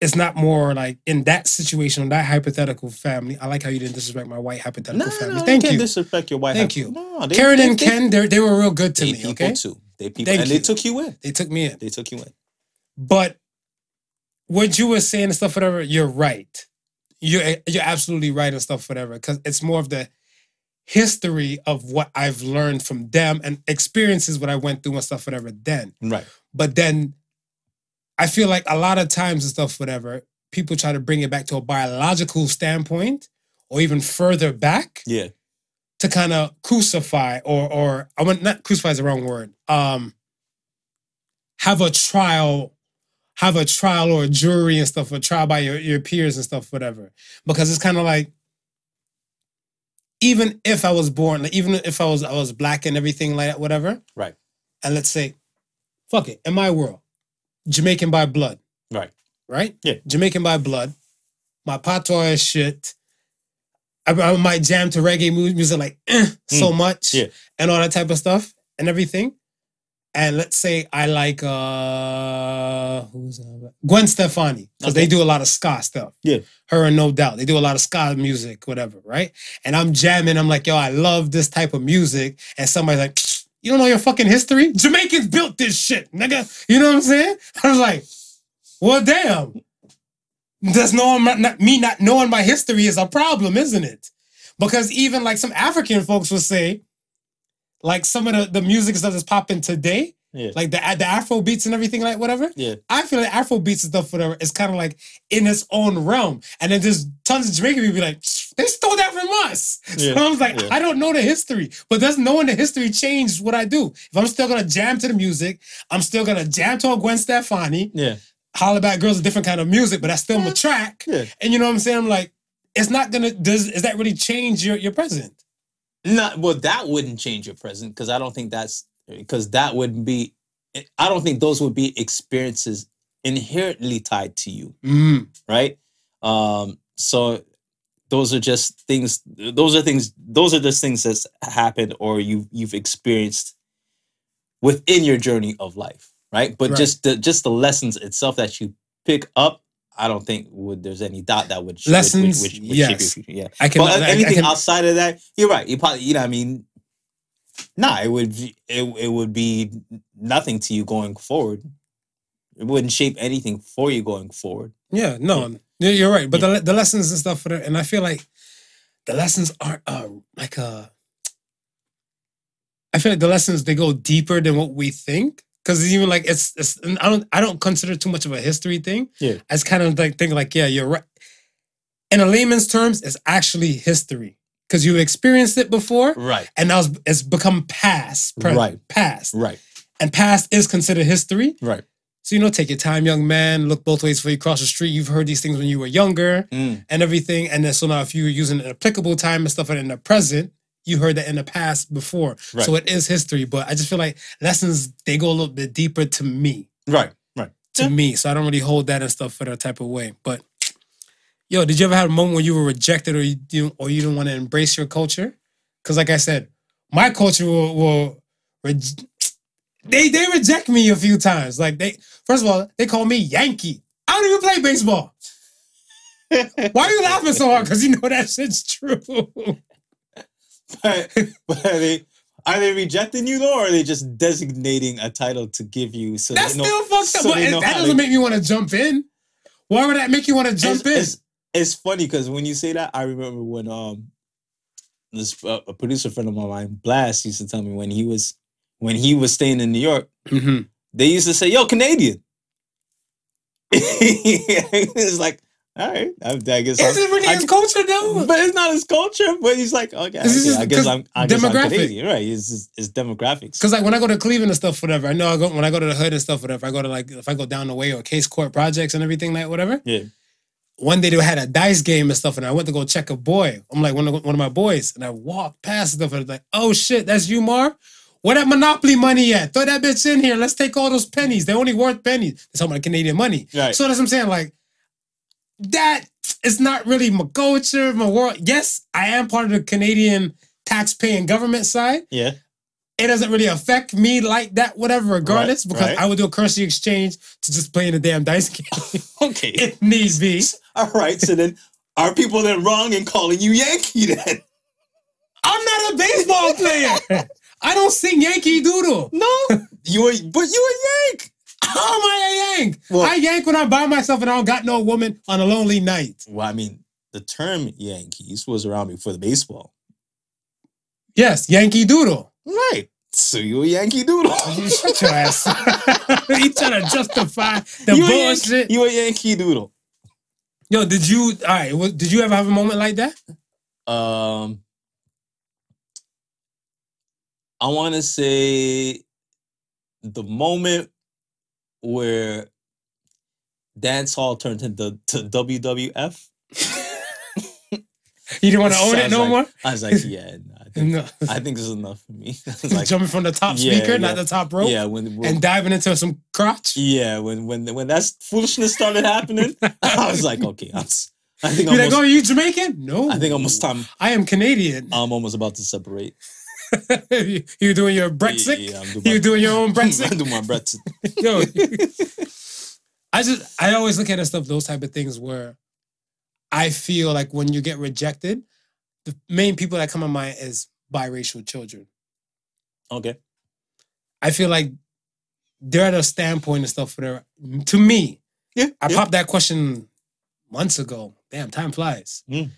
It's not more like in that situation, in that hypothetical family. I like how you didn't disrespect my white hypothetical family. Thank can't you. disrespect your wife. Thank you. No, they, Karen they, and they, Ken, they they were real good to they me. people Okay, too. They people, Thank and you. they took you in. they took me in. They took you in. But what you were saying and stuff, whatever, you're right. You're you're absolutely right and stuff, whatever. Because it's more of the history of what I've learned from them and experiences what I went through and stuff, whatever. Then, Right. but then I feel like a lot of times and stuff, whatever, people try to bring it back to a biological standpoint or even further back Yeah. to kind of crucify or or I want not crucify is the wrong word. Um have a trial, have a trial or a jury and stuff, a trial by your, your peers and stuff, whatever. Because it's kind of like even if I was born, like even if I was I was black and everything like that, whatever. Right. And let's say, fuck it, in my world, Jamaican by blood. Right. Right? Yeah. Jamaican by blood. My patois is shit. I, I might jam to reggae music like eh, (clears throat) so much Mm. Yeah. and all that type of stuff and everything. And let's say I like uh who's that? Gwen Stefani because they do a lot of ska stuff. Yeah. her and No Doubt they do a lot of ska music, whatever, right? And I'm jamming. I'm like, yo, I love this type of music. And somebody's like, you don't know your fucking history? Jamaicans built this shit, nigga. You know what I'm saying? (laughs) I was like, well, damn. Does not, me not knowing my history is a problem, isn't it? Because even like some African folks will say, like some of the, the music stuff that's popping today, Yeah. like the the Afro beats and everything, like whatever. Yeah. I feel like Afro beats and stuff, whatever, is kind of like in its own realm. And then there's tons of Jamaican people be like, they stole that from us. (laughs) Yeah, So I was like, yeah. I don't know the history, but does knowing the history change what I do? If I'm still gonna jam to the music, I'm still gonna jam to a Gwen Stefani. Yeah. Holla Back Girls, a different kind of music, but that's still my track. Yeah. And you know what I'm saying? I'm like, it's not gonna. Does is that really change your your present? Not well. That wouldn't change your present because I don't think that's because that would be I don't think those would be experiences inherently tied to you, Mm, right? Um, so those are just things. Those are things. Those are just things that's happened or you you've experienced within your journey of life, right? But Right. just the just the lessons itself that you pick up. I don't think would there's any doubt that would sh- would- would- Lessons, would, would shape your yes. future. Yeah, I can. but I- I anything can- outside of that, you're right. You probably, you know, what I mean, nah, it would, be- it, it would be nothing to you going forward. It wouldn't shape anything for you going forward. Yeah, no, you're you're right. But the the, the lessons and stuff for the, and I feel like the lessons aren't uh, like a. I feel like the lessons they go deeper than what we think because even like it's it's I don't I don't consider too much of a history thing. Yeah. it's kind of like think like yeah you're right. In a layman's terms, it's actually history because you experienced it before Right, and now it's, it's become past, present, Right. past, right, and past is considered history. right. So you know, take your time, young man. Look both ways before you cross the street. You've heard these things when you were younger Mm, and everything. And then so now, if you're using an applicable time and stuff and in the present, you heard that in the past before. So it is history. But I just feel like lessons they go a little bit deeper to me, right, right. to Yeah. me. So I don't really hold that and stuff for that type of way. But yo, did you ever have a moment where you were rejected or you didn't, or you didn't want to embrace your culture? Because like I said, my culture will, will rej- they they reject me a few times. Like they first of all, they call me Yankee. I don't even play baseball. (laughs) Why are you laughing so hard? Because you know that shit's true. (laughs) (laughs) but, but are they are they rejecting you though, or are they just designating a title to give you? So That's know, still fucked up. so But that doesn't to- make me want to jump in. Why would that make you want to jump it's, in? It's, it's funny because when you say that, I remember when um this uh, a producer friend of mine, Blast, used to tell me when he was when he was staying in New York, Mhm. they used to say, "Yo, Canadian." (laughs) it's like, all right, I, I guess. Is I'm- it really I- his culture though? but it's not his culture. But he's like, okay, This is I guess I'm, I guess I'm demographic. Canadian, right? It's just, it's demographics. Because like when I go to Cleveland and stuff, whatever, I know I go when I go to the hood and stuff, whatever. I go to like if I go down the way or case court projects and everything like whatever. Yeah. One day they had a dice game and stuff, and I went to go check a boy. I'm like one of one of my boys, and I walked past stuff, and I was like, "Oh shit, that's you, Mar." Where that Monopoly money at? Throw that bitch in here. Let's take all those pennies. They're only worth pennies. They're talking about Canadian money. Right. So that's what I'm saying. Like that is not really my culture, my world. Yes, I am part of the Canadian tax-paying government side Yeah. it doesn't really affect me like that, whatever, regardless, because right. I would do a currency exchange to just play in a damn dice game (laughs) Okay. (laughs) if needs be. (laughs) all right. So then, are people then wrong in calling you Yankee then? I'm not a baseball player. I don't sing Yankee Doodle. No, you are, but you a Yank. (laughs) How am I a yank? Well- I yank when I'm by myself and I don't got no woman on a lonely night. Well, I mean, the term Yankees was around before the baseball. Yes, Yankee Doodle. Right. So you a Yankee Doodle. You shut your ass. (laughs) (laughs) you trying to justify the you a bullshit. Yankee, you a Yankee Doodle. Yo, did you? All right. Did you ever have a moment like that? Um, I want to say the moment where dance hall turned into to WWF. (laughs) You didn't want to own it no like- more. I was like, (laughs) yeah, nah, I think, No. I think this is enough for me. (laughs) Like, Jumping from the top Yeah, speaker, not the top rope, yeah, when, and diving into some crotch. yeah, when when when that foolishness started happening, I was like, okay, I'm, I think You're like, almost, oh, you Jamaican? No. I think almost time. I am Canadian. I'm almost about to separate. (laughs) you doing your Brexit? Yeah, I'm doing You doing your own (laughs) Brexit? my Brexit. (laughs) Yo, I just I always look at it stuff, those type of things where I feel like when you get rejected, the main people that come to mind is biracial children. Okay. I feel like they're at a standpoint and stuff where to me, Yeah. I yeah. popped that question months ago. Damn, time flies. Mm.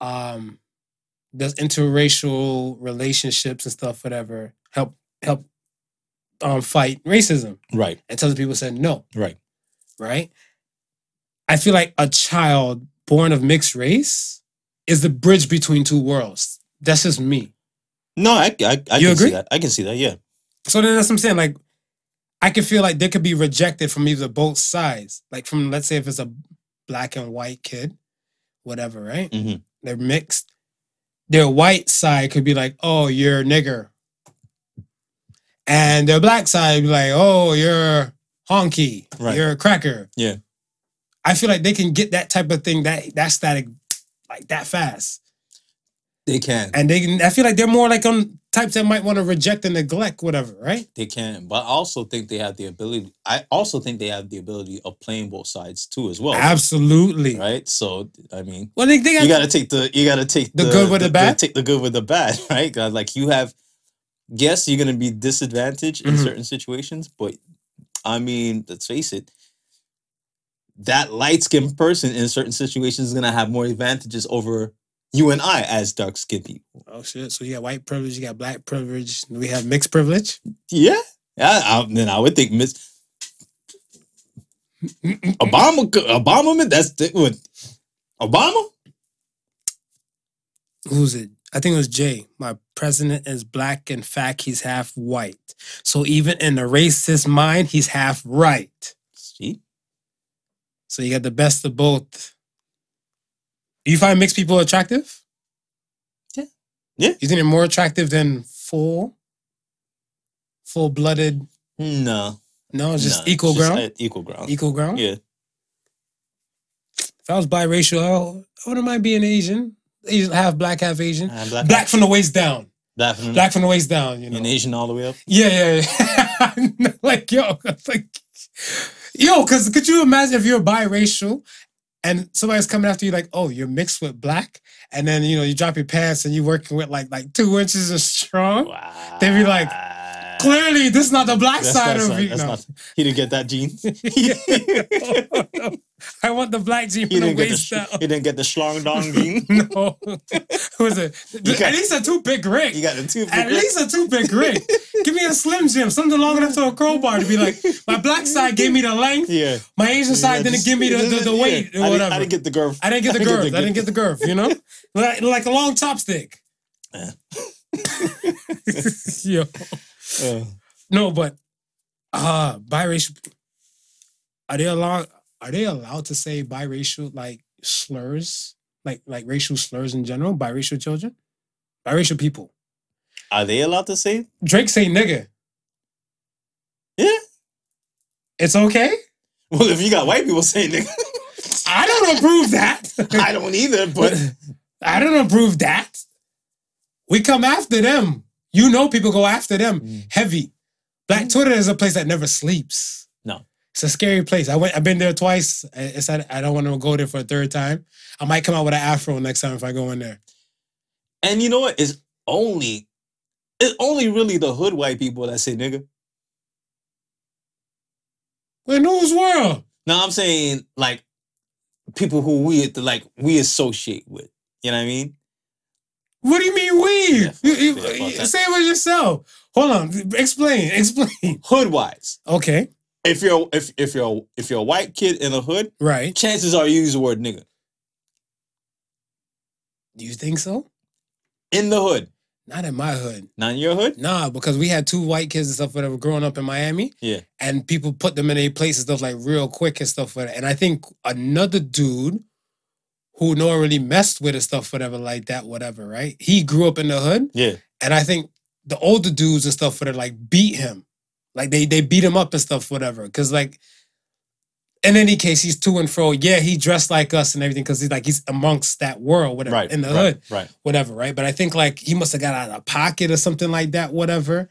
Um, does interracial relationships and stuff, whatever, help help um fight racism? Right. And tons of people said no, Right. right? I feel like a child born of mixed race is the bridge between two worlds. That's just me. No, I I, I You can agree? see that. I can see that. Yeah. So then that's what I'm saying. Like, I can feel like they could be rejected from either both sides. Like from let's say if it's a black and white kid, whatever, right? Mhm. They're mixed. Their white side could be like, "Oh, you're a nigger," and their black side be like, "Oh, you're honky, Right. you're a cracker." Yeah. I feel like they can get that type of thing that that static like that fast, They can. and they can. I feel like they're more like on types that might want to reject and neglect whatever, right? They can, but I also think they have the ability. I also think they have the ability of playing both sides too, as well. Absolutely. Right. So I mean, Well, they, they got you got to take the you got to take The good with the bad? take the good with the bad, (laughs) right? 'Cause, Like you have, yes, you're gonna be disadvantaged in Mhm. certain situations, but I mean, let's face it. That light skinned person in certain situations is gonna have more advantages over you and I as dark skinned people. Oh shit! So you got white privilege, you got black privilege, and we have mixed privilege. Yeah. Yeah, I, then I would think Miss Obama. Obama, man, that's the, what Obama. Who's it? I think it was Jay. My president is black. In fact, he's half white. So even in the racist mind, he's half right. See, So you got the best of both. Do you find mixed people attractive? Yeah. Yeah. You think they're more attractive than full, full blooded? no, No, it's just no, equal it's ground. uh, equal ground. equal ground. Yeah, If I was biracial, I I wouldn't mind being Asian. Asian, half black, half Asian. Uh, black, Black from the waist down. definitely. Black from the waist down. You know. and Asian all the way up. Yeah, yeah, yeah. (laughs) like yo, like yo, because could you imagine if you're biracial and somebody's coming after you like, oh, you're mixed with black, and then you know you drop your pants and you're working with like like two inches of strong. Wow. They be like, Clearly, this is not the black That's side of you. No. he didn't get that gene. (laughs) (laughs) (laughs) I want the black jean he from the the waist sh- down. he didn't get the schlong dong (laughs) gene. no, it? You got- At least a two big rig. You got the two. At least a two big rig. Give me a slim Jim, something long enough to a crowbar to be like, my black side gave me the length, yeah. my Asian side Yeah, didn't just- give me the, the, the yeah. weight or I didn't- whatever. I didn't get the girth. I didn't get the girth. I didn't get the girth, you know? (laughs) like, like a long chopstick. Yeah. (laughs) Yo. Uh, No, but uh biracial are they allowed are they allowed to say biracial like slurs? Like like racial slurs in general, biracial children? Biracial people. are they allowed to say? Drake say nigga. Yeah. It's okay? Well, if you got white people saying nigga, (laughs) I don't approve that. I don't either. But (laughs) I don't approve that. We come after them. You know people go after them Mm. heavy. Black Twitter is a place that never sleeps. No. It's a scary place. I went I've been there twice. I said I don't want to go there for a third time. I might come out with an afro next time if I go in there. and you know what? It's only it's only really the hood white people that say nigga. We're news world. Now I'm saying like people who we like we associate with. You know what I mean? What do you mean we? Yeah, You- you- yeah, fuck you- that. say it with yourself. Hold on. Explain. Explain. Hood wise. Okay. If you're if if you're if you're a white kid in the hood, Right. chances are you use the word nigga. Do you think so? In the hood. Not in my hood. Not in your hood? Nah, because we had two white kids and stuff that were growing up in Miami. Yeah. And people put them in a place and stuff like real quick and stuff that. And I think another dude who no one really messed with and stuff, whatever, like that, whatever, right? He grew up in the hood. Yeah. And I think the older dudes and stuff would have like beat him. Like they they beat him up and stuff, whatever. Cause like in any case, he's to and fro. Yeah, he dressed like us and everything because he's like he's amongst that world, whatever, Right. in the right, hood Right. whatever, right? But I think like he must have got out of pocket or something like that, whatever.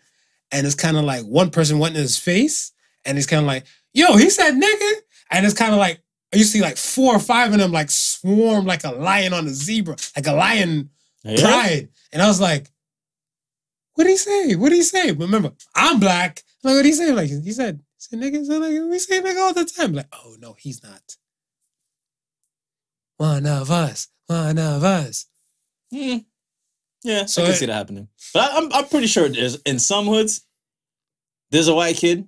And it's kind of like one person went in his face, and he's kind of like, yo, he said nigga. And it's kind of like you see like four or five of them like swarm like a lion on a zebra, like a lion Yeah. pride. And I was like, what did he say? What did he say? Remember, I'm black. Like, what he say? Like, he said, he said nigga, said, like, we say nigga all the time. Like, oh no, he's not. One of us. One of us. Hmm. Yeah, So I can it- see that happening. But I, I'm I'm pretty sure there's in some hoods, there's a white kid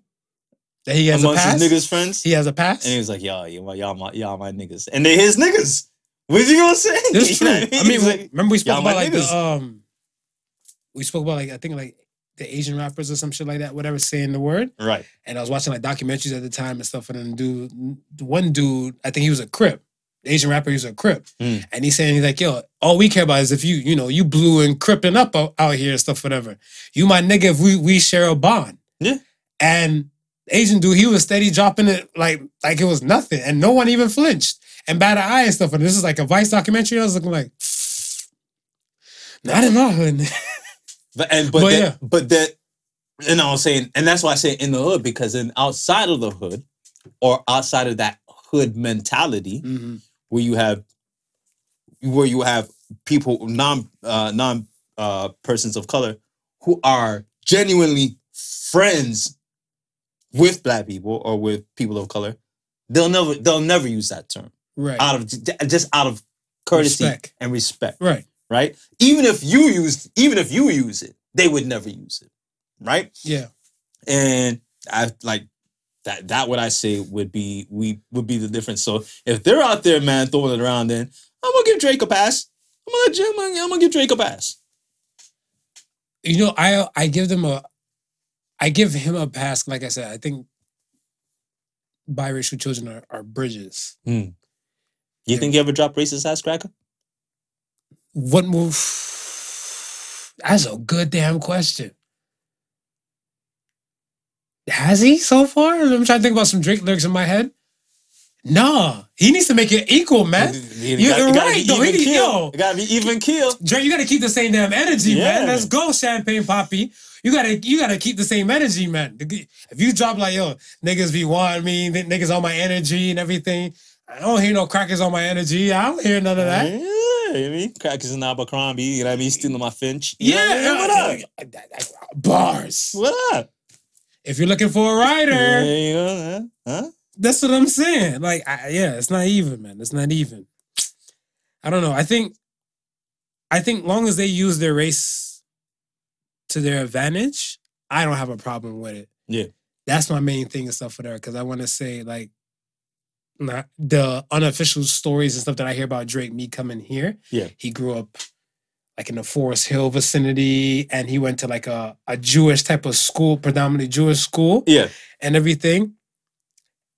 That he has a amongst pass. his niggas friends, He has a pass. and he was like, "Y'all, y'all, y'all my y'all my niggas," and they his niggas. What's he gonna say? That's (laughs) You true. I mean, like, remember we spoke about like the um, we spoke about like I think like the Asian rappers or some shit like that, whatever, saying the word. right, And I was watching like documentaries at the time and stuff. And then dude, one dude, I think he was a Crip, the Asian rapper, he was a Crip, Mm. and he's saying he's like, yo, all we care about is if you, you know, you blue and cripping up out, here and stuff, whatever. You my nigga if we we share a bond. Yeah. And Asian dude, he was steady dropping it like like it was nothing, and no one even flinched and batted eye and stuff. And this is like a Vice documentary. I was looking like, (sniffs) not in my hood. (laughs) But and but But that, yeah. but that you know I'm saying, and that's why I say in the hood because in outside of the hood or outside of that hood mentality Mhm. where you have where you have people non uh, non uh, persons of color who are genuinely friends with black people or with people of color, they'll never they'll never use that term Right. out of just out of courtesy Respect. and respect right. Right? Even if you use, even if you use it, they would never use it, right? Yeah. And I like that. That what I say would be we would be the difference. So if they're out there, man, throwing it around, then I'm gonna give Drake a pass. I'm gonna, I'm gonna, I'm gonna give Drake a pass. You know, I I give them a I give him a pass. Like I said, I think biracial children are, are bridges. Hmm. You Yeah. think you ever drop racist ass cracker? What move? That's a good damn question. Has he so far? I'm trying to think about some Drake lyrics in my head. Nah, he needs to make it equal, man. You You're gotta- right, be though. even He- keel. yo. It gotta be even kill. Drake, you gotta keep the same damn energy, Yeah. man. Let's go, Champagne Papi. You gotta you gotta keep the same energy, man. If you drop like yo, niggas be wanting me, niggas on my energy and everything. I don't hear no crackers on my energy. I don't hear none of that. Yeah, you know what I mean crackers in Abercrombie. You know what I mean? Stealing my Fitch. You know what I Yeah, mean? what up? Bars. What up? If you're looking for a writer, There you go, huh? that's what I'm saying. Like, I, yeah, it's not even, man. It's not even. I don't know. I think, I think, long as they use their race to their advantage, I don't have a problem with it. Yeah. that's my main thing and stuff for there because I want to say like, not the unofficial stories and stuff that I hear about Drake. Me coming here, Yeah. he grew up like in the Forest Hill vicinity, and he went to like a a Jewish type of school, predominantly Jewish school Yeah. and everything.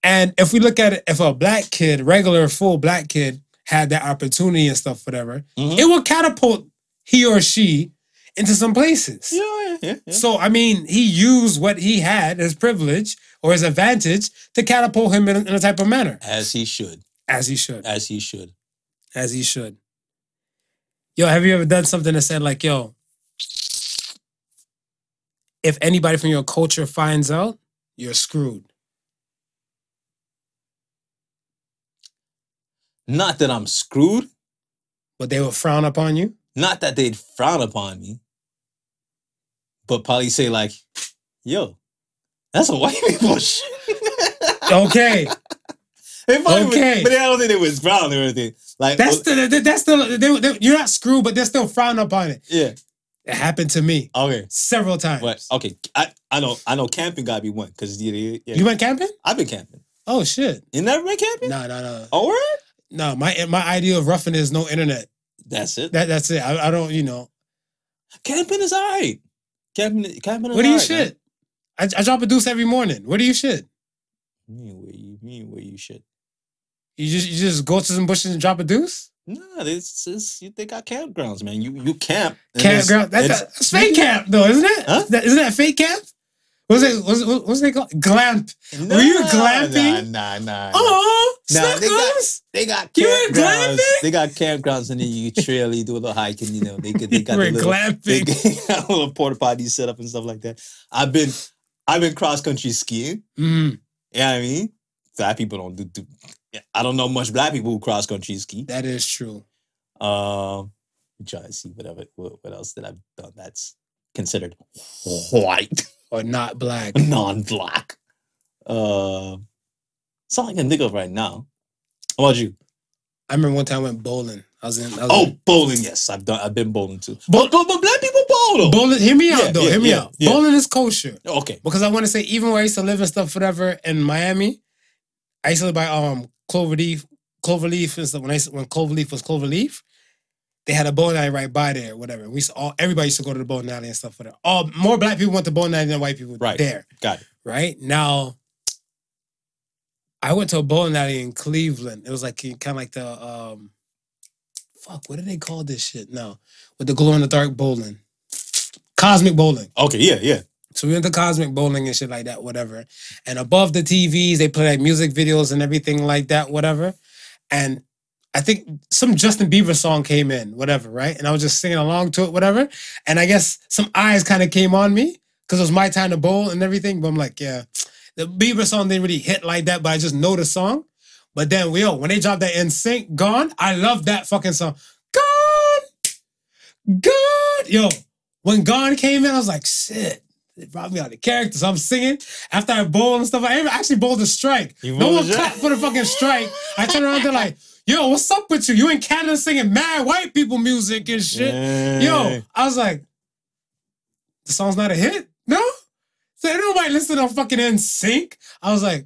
And if we look at it, if a black kid, regular full black kid, had that opportunity and stuff, whatever, Mhm. it would catapult he or she into some places. Yeah, yeah, yeah. yeah. So I mean, he used what he had, his privilege or his advantage, to catapult him in, in a type of manner, As he should. as he should, As he should. as he should. Yo, have you ever done something that said like, "Yo, if anybody from your culture finds out, you're screwed." Not that I'm screwed. But they will frown upon you. Not that they'd frown upon me. But probably say like, yo, that's a white people shit. Okay. (laughs) They Okay. but I don't think they was frown or anything. Like That's the that's still they, they, you're not screwed, but they're still frowned upon it. yeah. It happened to me Okay. several times. But okay, I, I know I know camping gotta be one because yeah, yeah. You went camping? I've been camping. Oh shit! You never been camping? No, no, no, Oh, word? no. My my idea of roughing is no internet. That's it. That that's it. I, I don't. You know. camping is alright. Camping, camping is Where do you shit? man. I, I drop a deuce every morning. Where do you shit? Mean where you mean where you shit? You just you just go to some bushes and drop a deuce? No, this is you they got campgrounds, man. You you camp. it's- Campground. That, it's- fake camp though, isn't it? Huh? That, isn't that fake camp? What's it? What's, what- what's they called? Glamp. Were you glamping? Nah, nah, nah. Oh, Nah, they got- They got campgrounds. glamping? They got campgrounds, and then you trail, you do a little hiking. You know, they could they (laughs) got the little, they glamping. (laughs) got a little porta potty set up and stuff like that. I've been I've been cross country skiing. Mm, Yeah, I mean, black people don't do. do I don't know much black people who cross country ski. that is true. Um, I'm trying to see whatever what, what else that I've done that's considered white, Or not black. (laughs) non-black. Uh, I can think of right now. How about you? I remember one time I went bowling. I was in. I was Oh, in- bowling. Yes, I've done. I've been bowling too. But but, but black people bowl though. bowling. Hear me Yeah, out though. yeah, hear me yeah, out. yeah. Bowling is kosher Okay. because I want to say even where I used to live and stuff, whatever, in Miami, I used to live by um Cloverleaf, Cloverleaf and stuff. When I used to, when Cloverleaf was Cloverleaf, they had a bowling alley right by there, whatever. We used to all everybody used to go to the bowling alley and stuff. Whatever. All more black people went to bowling alley than white people Right. there. Got it. Right now, I went to a bowling alley in Cleveland. It was like kind of like the um, fuck. What do they call this shit now? With the glow in the dark bowling, cosmic bowling. Okay. Yeah. Yeah. So we went to Cosmic Bowling and shit like that, whatever. And above the TVs, they play like music videos and everything like that, whatever. And I think some Justin Bieber song came in, whatever, right? And I was just singing along to it, whatever. And I guess some eyes kind of came on me because it was my time to bowl and everything. But I'm like, yeah, the Bieber song didn't really hit like that, but I just know the song. But then, yo, when they dropped that NSYNC, gone, I love that fucking song. Gone, gone. Yo, when Gone came in, I was like, shit. It brought me out of character. So I'm singing after I bowled and stuff. I actually bowled a strike. No one clapped for the fucking strike. I turn around, they're like, yo, what's up with you? You in Canada singing mad white people music and shit. Yo, I was like, the song's not a hit? No? So nobody listened on fucking NSYNC. I was like,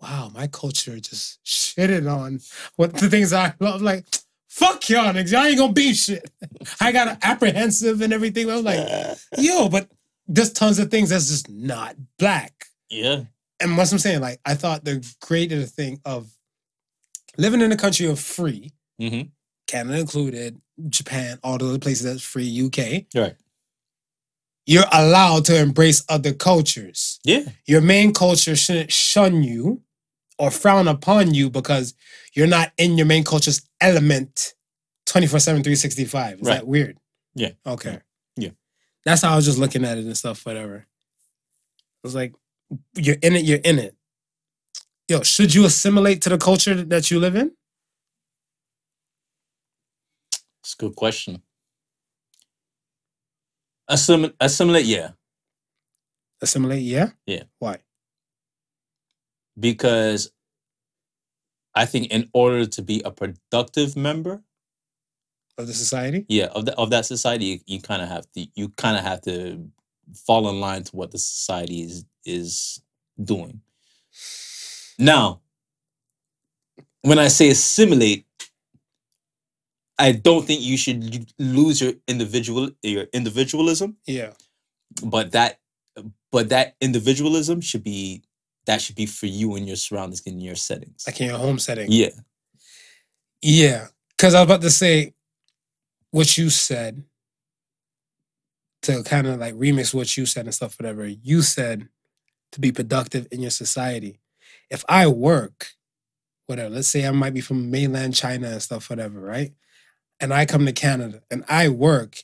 wow, my culture just shitted on what the things I love. Like, fuck y'all niggas. Y'all ain't gonna be shit. (laughs) I got apprehensive and everything. I was like, (laughs) yo, but there's tons of things that's just not black. yeah. And what's I'm saying, like, I thought the greater thing of living in a country of free, hmm Canada included, Japan, all the other places that's free, UK, Right. you're allowed to embrace other cultures. Yeah. Your main culture shouldn't shun you or frown upon you because you're not in your main culture's element 24 7, 365. Is Right. that weird? Yeah. Okay. Yeah. That's how I was just looking at it and stuff, whatever. It was like, you're in it, you're in it. Yo, should you assimilate to the culture that you live in? It's a good question. Assimilate, assimilate, yeah, Assimilate, yeah? Yeah. Why? Because I think in order to be a productive member, Of the society? yeah, of the, of that society, you, you kind of have to you kind of have to fall in line to what the society is is doing. Now, when I say assimilate, I don't think you should lose your individual your individualism, Yeah. but that but that individualism should be that should be for you and your surroundings and your settings. Like in your home setting. Yeah. Yeah, because I was about to say what you said to kind of like remix what you said and stuff, whatever. You said to be productive in your society. If I work, whatever, let's say I might be from mainland China and stuff, whatever, right? And I come to Canada and I work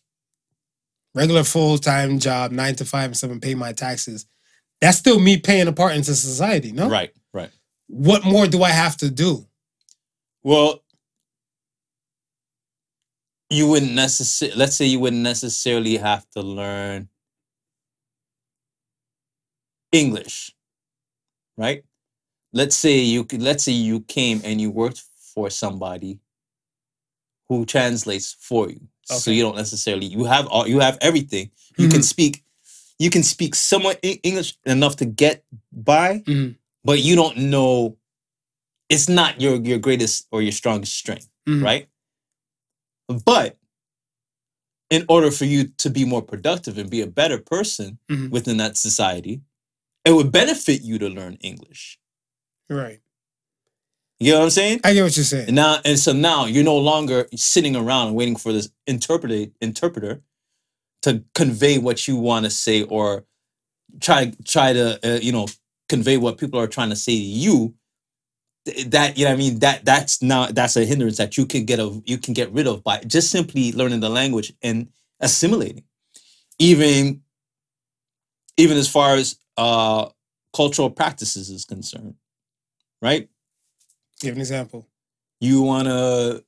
regular full time job, nine to five and seven, pay my taxes. That's still me paying a part into society, no? Right, right. What more do I have to do? Well, you wouldn't necessarily, let's say you wouldn't necessarily have to learn English, right? Let's say you could, let's say you came and you worked for somebody who translates for you. So you don't necessarily, you have all, you have everything. You can Mhm. speak, you can speak somewhat English enough to get by, Mhm. but you don't know, it's not your, your greatest or your strongest strength Mhm. right? But in order for you to be more productive and be a better person Mhm. within that society, it would benefit you to learn English. Right. You know what I'm saying? I get what you're saying. And now, and so now you're no longer sitting around and waiting for this interpreter interpreter to convey what you want to say or try try to uh, you know convey what people are trying to say to you. That you know, I mean that that's not that's a hindrance that you can get of you can get rid of by just simply learning the language and assimilating. Even even as far as uh, cultural practices is concerned, right? Give an example. you want to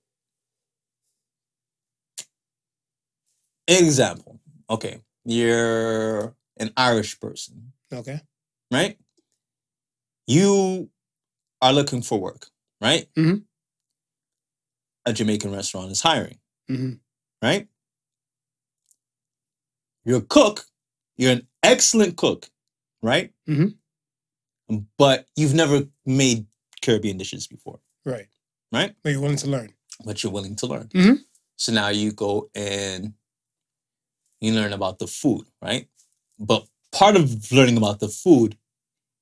example okay you're an irish person Okay. right you are looking for work right Mhm. a jamaican restaurant is hiring Mhm. right you're a cook you're an excellent cook right Mhm. but you've never made caribbean dishes before Right. right But you're willing to learn. but you're willing to learn. Mhm. So now you go and you learn about the food, right? But part of learning about the food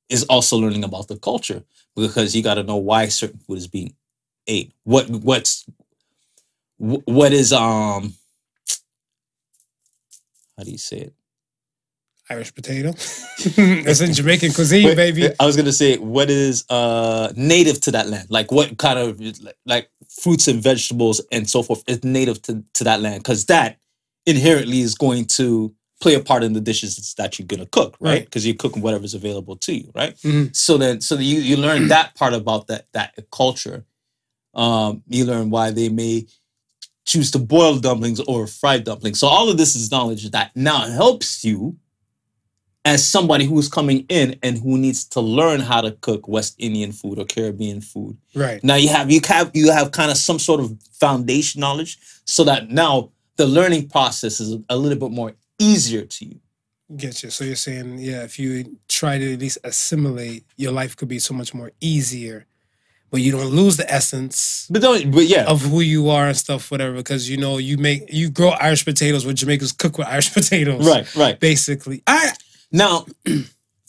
is also learning about the culture because you got to know why certain food is being ate. What what's what is um how do you say it? Irish potato. (laughs) It's in Jamaican cuisine, Wait, baby. I was gonna say, what is uh native to that land? Like what kind of like fruits and vegetables and so forth is native to, to that land? Because that inherently is going to play a part in the dishes that you're gonna cook, right? Right. Because you're cooking whatever's available to you, right? Mhm. So then, so you you learn that part about that that culture. Um, you learn why they may choose to boil dumplings or fry dumplings. So all of this is knowledge that now helps you as somebody who's coming in and who needs to learn how to cook West Indian food or Caribbean food. Right. Now you have you have you have kind of some sort of foundation knowledge so that now the learning process is a little bit more easier to you. Get you. So you're saying, yeah, if you try to at least assimilate, your life could be so much more easier, but you don't lose the essence But don't but yeah. of who you are and stuff, whatever. Because you know, you make you grow Irish potatoes where Jamaicans cook with Irish (laughs) potatoes. right, right. Basically. I Now (clears throat)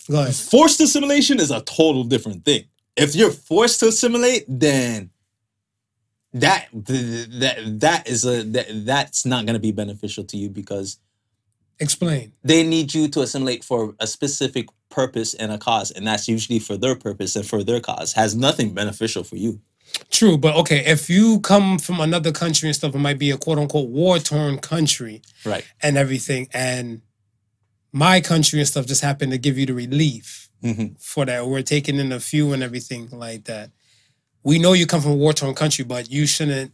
go ahead. forced assimilation is a total different thing. If you're forced to assimilate, then that that that is a that, that's not going to be beneficial to you because Explain. they need you to assimilate for a specific purpose and a cause, and that's usually for their purpose and for their cause. Has nothing beneficial for you. True, but okay, if you come from another country and stuff, it might be a quote unquote war torn country Right. and everything, and my country and stuff just happened to give you the relief hmm for that. We're taking in a few and everything like that. We know you come from a war torn country, but you shouldn't.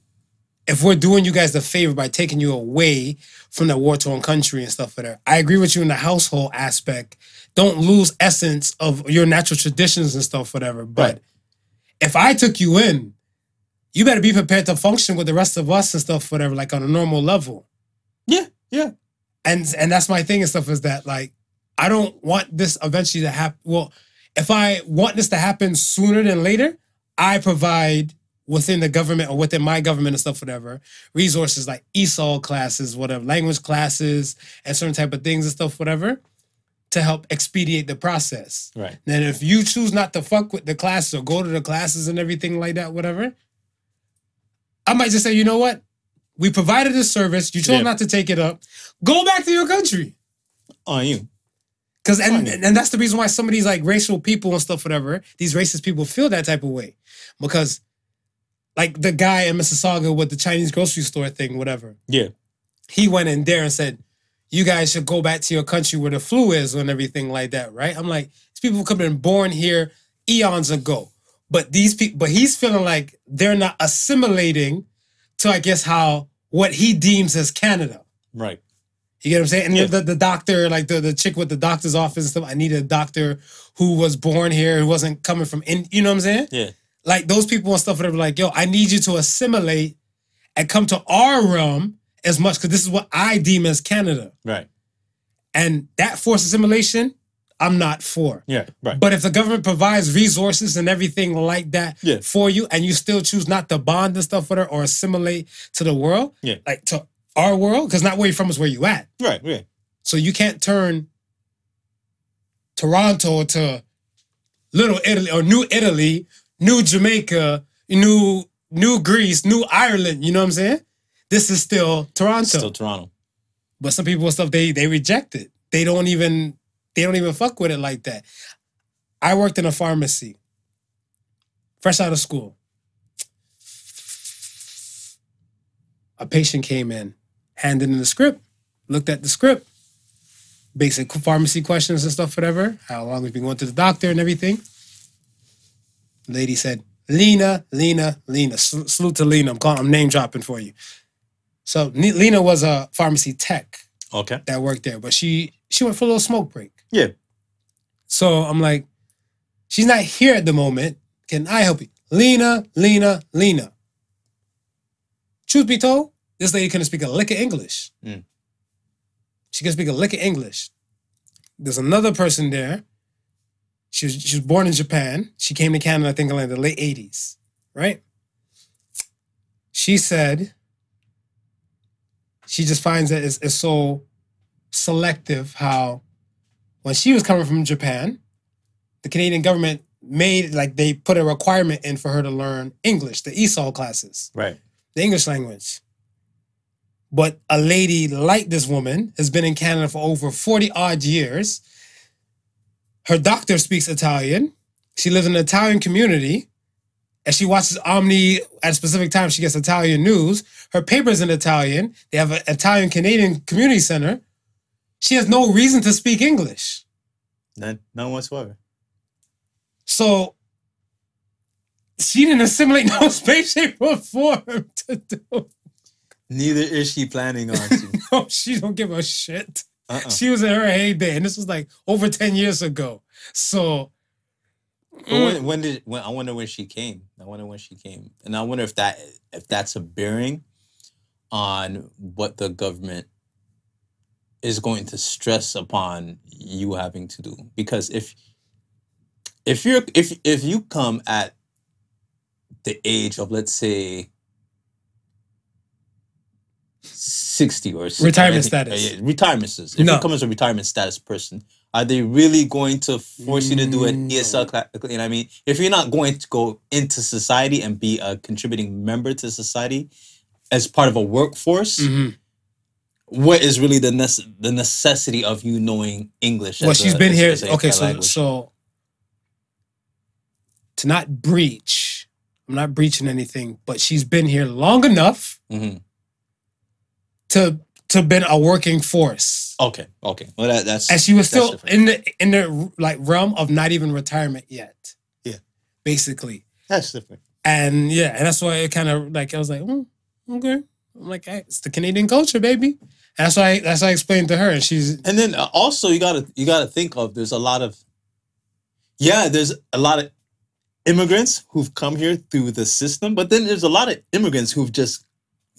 If we're doing you guys the favor by taking you away from the war torn country and stuff like that, I agree with you in the household aspect. Don't lose essence of your natural traditions and stuff, whatever. But Right. if I took you in, you better be prepared to function with the rest of us and stuff, whatever, like on a normal level. Yeah. Yeah. And and that's my thing and stuff is that like I don't want this eventually to happen. Well, if I want this to happen sooner than later, I provide within the government or within my government and stuff, whatever, resources like ESOL classes, whatever, language classes, and certain type of things and stuff, whatever, to help expedite the process. Right. Then if you choose not to fuck with the classes or go to the classes and everything like that, whatever, I might just say, you know what? We provided this service. You chose Yeah. not to take it up. Go back to your country. On you. Cause and, and that's the reason why some of these like racial people and stuff, whatever, these racist people feel that type of way. Because like the guy in Mississauga with the Chinese grocery store thing, whatever, Yeah. he went in there and said, You guys should go back to your country where the flu is and everything like that, right? I'm like, these people could have been born here eons ago. But these people, but he's feeling like they're not assimilating to, I guess, how what he deems as Canada. Right. You get what I'm saying? And Yeah. the, the doctor, like the, the chick with the doctor's office and stuff, I needed a doctor who was born here, who wasn't coming from in, you know what I'm saying? Yeah. Like those people and stuff that were like, yo, I need you to assimilate and come to our realm as much because this is what I deem as Canada. Right. And that forced assimilation, I'm not for. Yeah. Right. But if the government provides resources and everything like that Yeah. for you, and you still choose not to bond and stuff with her or assimilate to the world, Yeah. like to our world, because not where you're from is where you at. Right. Yeah. So you can't turn Toronto to Little Italy or New Italy, New Jamaica, New New Greece, New Ireland. You know what I'm saying? This is still Toronto. Still Toronto. But some people and stuff they they reject it. They don't even they don't even fuck with it like that. I worked in a pharmacy, fresh out of school. A patient came in, handed in the script, looked at the script, basic pharmacy questions and stuff, whatever. How long we've been going to the doctor and everything. Lady said, Lena, Lena, Lena. Sal- Salute to Lena. I'm calling, I'm name dropping for you. So Lena was a pharmacy tech Okay. that worked there, but she she went for a little smoke break. Yeah. So I'm like, she's not here at the moment. Can I help you? Lena, Lena, Lena. Truth be told, this lady couldn't speak a lick of English. Mm. She can speak a lick of English. There's another person there. She was, she was born in Japan. She came to Canada, I think, in like the late 80s, right? She said she just finds that it's, it's so selective how when she was coming from Japan, the Canadian government made like they put a requirement in for her to learn English, the ESOL classes, Right. the English language. but a lady like this woman has been in Canada for over 40 odd years. Her doctor speaks Italian. She lives in an Italian community. And she watches Omni at a specific time. She gets Italian news. Her paper's in Italian. They have an Italian Canadian community center. She has no reason to speak English. None, none whatsoever. So she didn't assimilate no (laughs) space, shape, or form to do. Neither is she planning on to. (laughs) No, she don't give a shit. Uh-uh. She was in her heyday, and this was like over 10 years ago. So But mm, when, when did when I wonder when she came? I wonder when she came, and I wonder if that if that's a bearing on what the government is going to stress upon you having to do. Because if if you're if if you come at the age of let's say 60 or s- Retirement status. uh, yeah, retirement status. If No. you come as a retirement status person, are they really going to force you to do an ESL class? You know what I mean? If you're not going to go into society and be a contributing member to society as part of a workforce, mhm. what is really the nece- the necessity of you knowing English? well, as she's a- been as- here. as Okay, so language? so to not breach, I'm not breaching anything, but she's been here long enough Mhm. To to been a working force. Okay, okay. Well, that, that's and she was still different. in the in the like realm of not even retirement yet. Yeah. basically, that's different. and yeah, and that's why it kind of like I was like, mm, okay. I'm like, hey, it's the Canadian culture, baby. And that's why that's why I explained to her, and she's And then uh, also you gotta you gotta think of there's a lot of yeah there's a lot of immigrants who've come here through the system, but then there's a lot of immigrants who've just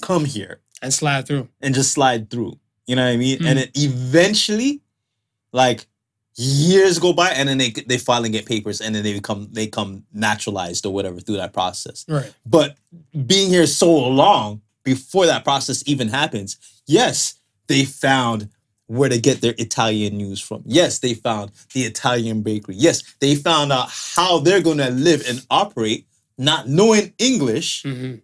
come here and slide through. and just slide through. You know what I mean? Mm. And then eventually, like years go by, and then they they finally get papers, and then they become they come naturalized or whatever through that process. Right. But being here so long before that process even happens, yes, they found where to get their Italian news from. Yes, they found the Italian bakery. Yes, they found out how they're going to live and operate, not knowing English, hmm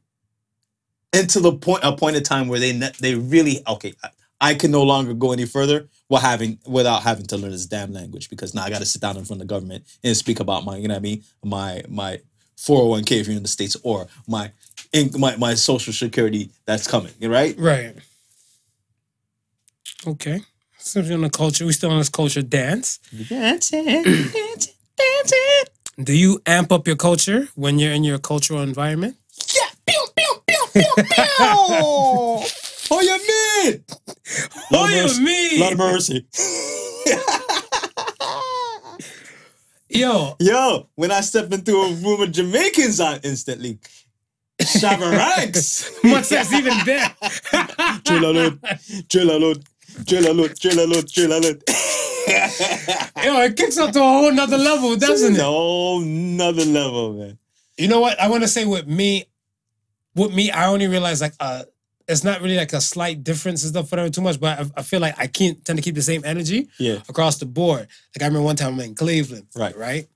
until the point a point of time where they ne- they really okay. I, I can no longer go any further while having without having to learn this damn language because now I got to sit down in front of the government and speak about my you know what I mean my my 401k if you're in the states or my in, my my social security that's coming right Right. Okay. So we're on the culture. We still on this culture dance. dancing (clears throat) dancing dancing Do you amp up your culture when you're in your cultural environment? Oh you mean Oh, you mean? Lord of mercy (laughs) Yo, Yo, when I step into a room of Jamaicans, I instantly Shabba Ranks. what's that's even there? Drill alert, drill alert, drill alert, drill alert, drill alert. Yo, it kicks up to a whole nother level, doesn't it? No, another level, man. You know what? I want to say with me, with me, I only realize like uh it's not really like a slight difference and stuff whatever too much, but I, I feel like I can't tend to keep the same energy Yeah, across the board. Like I remember one time I'm in Cleveland, Right. Right.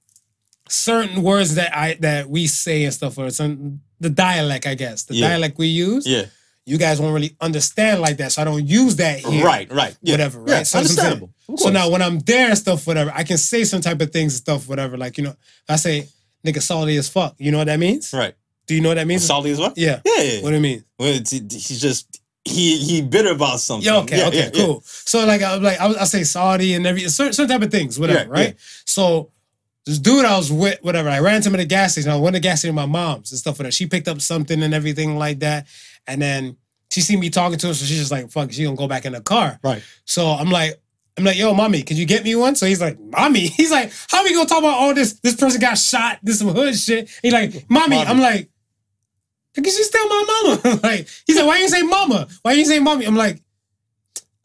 Certain words that I that we say and stuff, or some the dialect, I guess, the Yeah. dialect we use, yeah. you guys won't really understand like that, so I don't use that here. Right, right. Yeah. Whatever, Yeah, right? So what I'm understandable. So now when I'm there and stuff, whatever, I can say some type of things and stuff, whatever. Like, you know, I say nigga salty as fuck, you know what that means? right. Do you know what that means? Salty as well? Yeah. Yeah, yeah. What do you mean? Well, it's, he's just, he he bitter about something. Yeah, okay, Yeah, okay, yeah, cool. So like I like I, I say Saudi and every certain, certain type of things, whatever, right? So this dude I was with, whatever, I ran to him at the gas station. I went to the gas station with my mom's and stuff with her. She picked up something and everything like that. And then she seen me talking to her, so she's just like, fuck, she gonna go back in the car. Right. So I'm like, I'm like, yo, mommy, can you get me one? So he's like, mommy. (laughs) He's like, how we gonna talk about all this? This person got shot, this some hood shit. He's like, mommy. Mommy. I'm like, because she's still my mama. (laughs) like, he said, why you say mama? Why you say mommy? I'm like,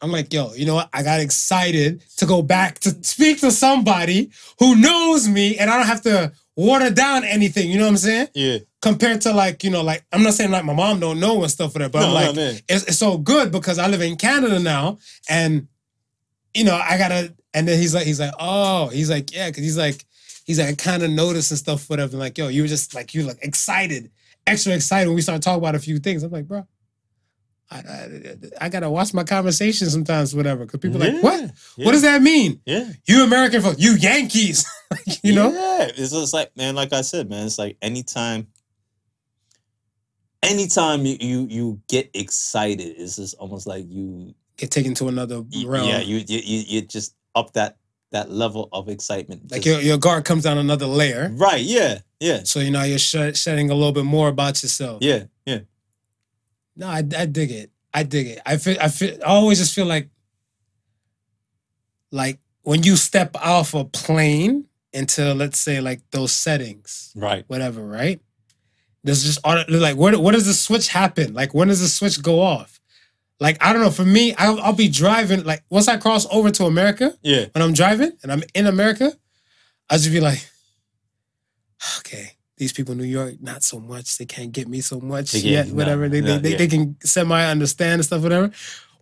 I'm like, yo, you know what? I got excited to go back to speak to somebody who knows me and I don't have to water down anything. You know what I'm saying? Yeah. Compared to like, you know, like I'm not saying like my mom don't know and stuff for that, but No, I'm like, man. it's, it's so good because I live in Canada now, and you know I gotta. And then he's like, he's like, oh, he's like, yeah, because he's like, he's like, I kind of noticed and stuff, whatever. Like, yo, you were just like, you like excited, extra excited when we start talking about a few things. I'm like, bro, I, I, I gotta watch my conversation sometimes, whatever. Because people are Yeah, like, what? yeah. What does that mean? Yeah. You American folks, you Yankees, (laughs) you know? Yeah, it's just like man, like I said, man, it's like anytime, anytime you you you get excited, it's just almost like you, Get taken to another realm. yeah, you you you you just up that that level of excitement. like just- your, your guard comes down another layer. right, yeah, yeah, So you know you're sh- shedding a little bit more about yourself. yeah, yeah. No, I, I dig it. I dig it. I feel I feel I always just feel like like when you step off a plane into let's say like those settings, Right. whatever, right? There's just like where where does the switch happen? Like when does the switch go off? Like I don't know. For me, I'll, I'll be driving. Like once I cross over to America, Yeah. when I'm driving and I'm in America, I just be like, okay, these people in New York, not so much. They can't get me so much They yet. Whatever. nah, they, nah, they, they, yeah. they can semi understand and stuff, whatever.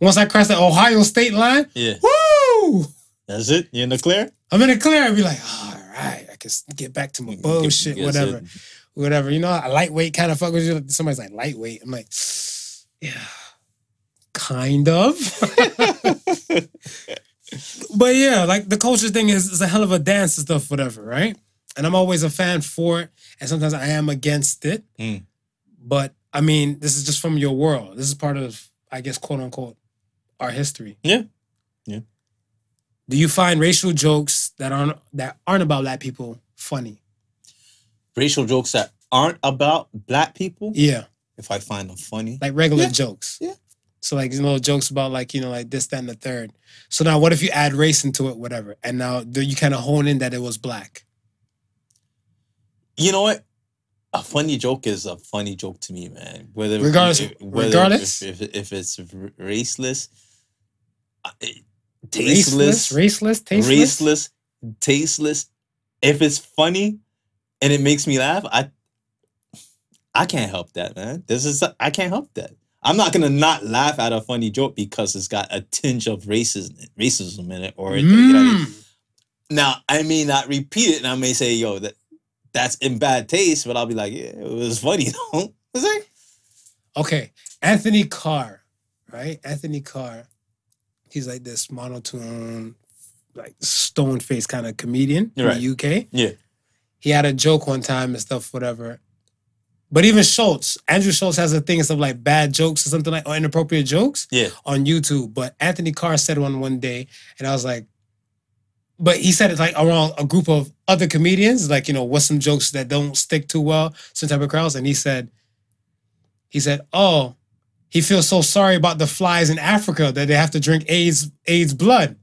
Once I cross the Ohio state line, Yeah. woo! That's it. You're in the clear? I'm in the clear. I'll be like, all right, I can get back to my bullshit, Yes, whatever. it- Whatever. You know, a lightweight kind of fuck with you. Somebody's like, lightweight. I'm like, yeah, kind of. (laughs) (laughs) but yeah, like the culture thing is, is a hell of a dance and stuff, whatever, right? And I'm always a fan for it, and sometimes I am against it. Mm. But I mean, this is just from your world. This is part of, I guess, quote unquote, our history. Yeah. Yeah. Do you find racial jokes that aren't that aren't about black people funny? Racial jokes that aren't about black people, Yeah, if I find them funny. like regular Yeah. jokes. Yeah. So like you know jokes about like you know like this, that, and the third. So now what if you add race into it, whatever, and now you kind of hone in that it was black? You know what? A funny joke is a funny joke to me, man. Whether Regardless- if- whether regardless? if, if, if it's raceless, uh, tasteless, raceless, tasteless. raceless, tasteless. If it's funny and it makes me laugh, I I can't help that, man. This is I can't help that. I'm not gonna not laugh at a funny joke because it's got a tinge of racism racism in it, or it, you know I mean? Mm. Now, I may not repeat it, and I may say, "Yo, that that's in bad taste," but I'll be like, "Yeah, it was funny, (laughs) though." It's like, Okay, Anthony Carr, right? Anthony Carr, he's like this monotone, like stone face kind of comedian in Right. the UK. Yeah. He had a joke one time and stuff, whatever. But even Schulz, Andrew Schulz has a thing of like bad jokes or something like or inappropriate jokes yeah, on YouTube. But Anthony Carr said one one day, and I was like, but he said it like around a group of other comedians, like you know, what's some jokes that don't stick too well, some type of crowds, and he said, he said, oh, he feels so sorry about the flies in Africa that they have to drink AIDS AIDS blood.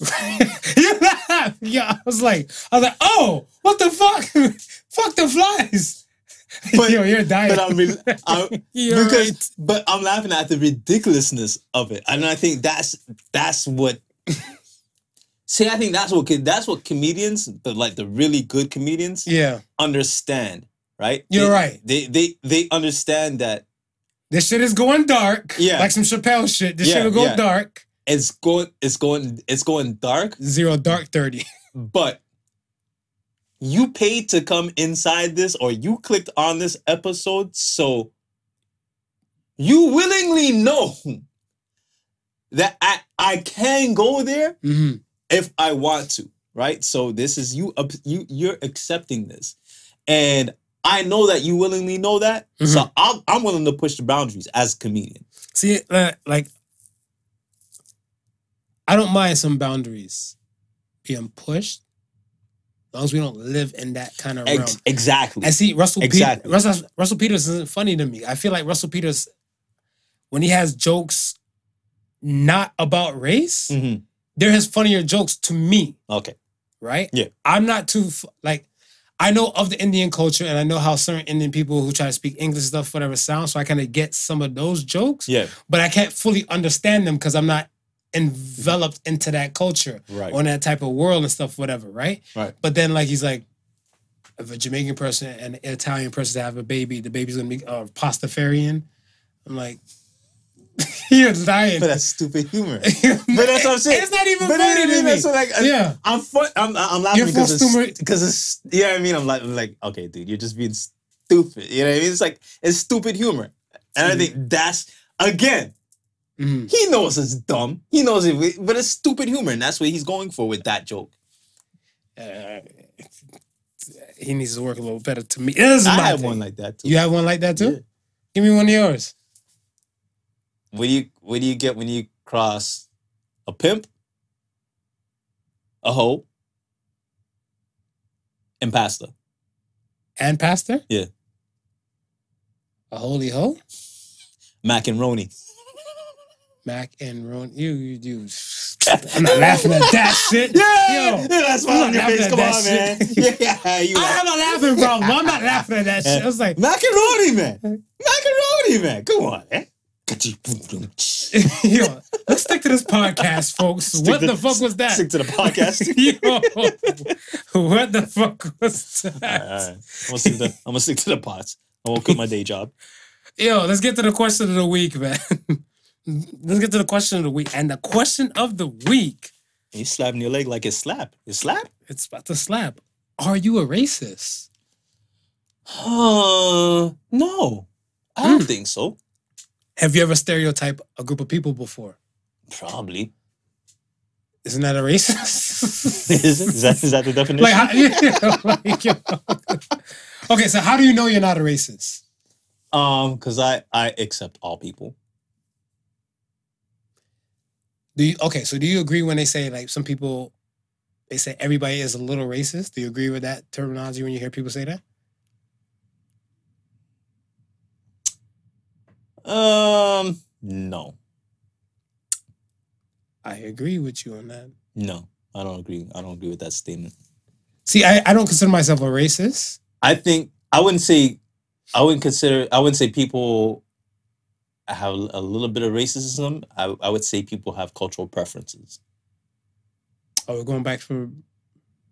(laughs) you laugh. Yeah, I was like, I was like, oh, what the fuck? (laughs) fuck the flies. (laughs) But- Yo, you're dying. but I'm, re- I'm You're because, right. but I'm laughing at the ridiculousness of it, and I think that's that's what. See, I think that's what that's what comedians, the like the really good comedians, Yeah, understand, right? You're They- right. They they they understand that this shit is going dark. Yeah. like some Chappelle shit. This Yeah, shit will go yeah. dark. it's going it's going it's going dark, Zero dark thirty. (laughs) but you paid to come inside this or you clicked on this episode so you willingly know that I, I can go there Mhm. If I want to, right? So this is you you you're accepting this. And I know that you willingly know that. So I'm, I'm willing to push the boundaries as a comedian. See, uh, like, I don't mind some boundaries being pushed, as long as we don't live in that kind of realm. Ex- exactly. I see, Russell Exactly. Peters, Russell, Russell Peters isn't funny to me. I feel like Russell Peters, when he has jokes not about race, Mhm. They're his funnier jokes to me, Okay. right? Yeah. I'm not too, like, I know of the Indian culture and I know how certain Indian people who try to speak English stuff, whatever sounds, so I kind of get some of those jokes, Yeah. but I can't fully understand them because I'm not enveloped into that culture Right. on that type of world and stuff, whatever, right? Right. But then, like, he's like, if a Jamaican person and an Italian person to have a baby, the baby's gonna be uh, pastafarian. I'm like, (laughs) you're lying. But that's stupid humor. (laughs) But that's what I'm saying. It's not even But funny to me. what, like, Yeah. I'm fun, I'm I'm laughing because it's, because it's yeah. I mean, I'm like I'm like okay, dude, you're just being stupid. You know what I mean? It's like it's stupid humor, and I think that's again, Mhm. he knows it's dumb. He knows it, but it's stupid humor, and that's what he's going for with that joke. Uh, he needs to work a little better to me. I have thing. one like that too. You have one like that too? Yeah. Give me one of yours. What do you what do you get when you cross a pimp, a hoe, and pasta? And pastor? Yeah. A holy hoe? Mac and Roni. Mac and Ron. You, you, you. (laughs) I'm not laughing at that shit. Yeah, Yo, that's I'm why not your face. Come on, man. shit. (laughs) Yeah, you (laughs) I have a laughing problem. I'm not laughing at that shit. I was like, macaroni, man. Macaroni, man. Come on, man. (laughs) yo, let's stick to this podcast, folks. Stick what to- the fuck was that? Stick to the podcast. (laughs) yo, what the fuck was that? all right. I'm gonna stick to, I'm gonna stick to the pots. I won't quit my day job. Yo, let's get to the question of the week, man. let's get to the question of the week. And the question of the week, You slapping your leg like it's slap. It's slap? it's about to slap. Are you a racist? Uh, no, I don't Hmm. think so. Have you ever stereotyped a group of people before? Probably. Isn't that a racist? (laughs) is, is that is that the definition? (laughs) like, how, yeah, (laughs) like, okay, so how do you know you're not a racist? um, because I I accept all people. Do you okay? So do you agree when they say like some people they say everybody is a little racist? Do you agree with that terminology when you hear people say that? Um, no, I agree with you on that. no, I don't agree. I don't agree with that statement. See, I, I don't consider myself a racist. I think I wouldn't say I wouldn't consider I wouldn't say people have a little bit of racism. I, I would say people have cultural preferences. Oh, we're going back for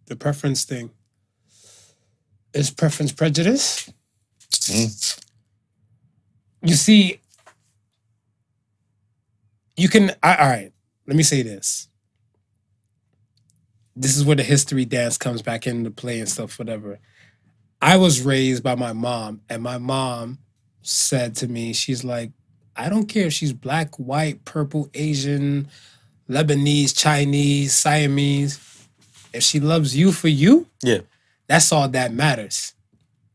the preference thing. Is preference prejudice? Mm. You see, you can. I, all right, let me say this. This is where the history dance comes back into play and stuff, whatever. I was raised by my mom, and my mom said to me, she's like, I don't care if she's black, white, purple, Asian, Lebanese, Chinese, Siamese. If she loves you for you, Yeah. that's all that matters.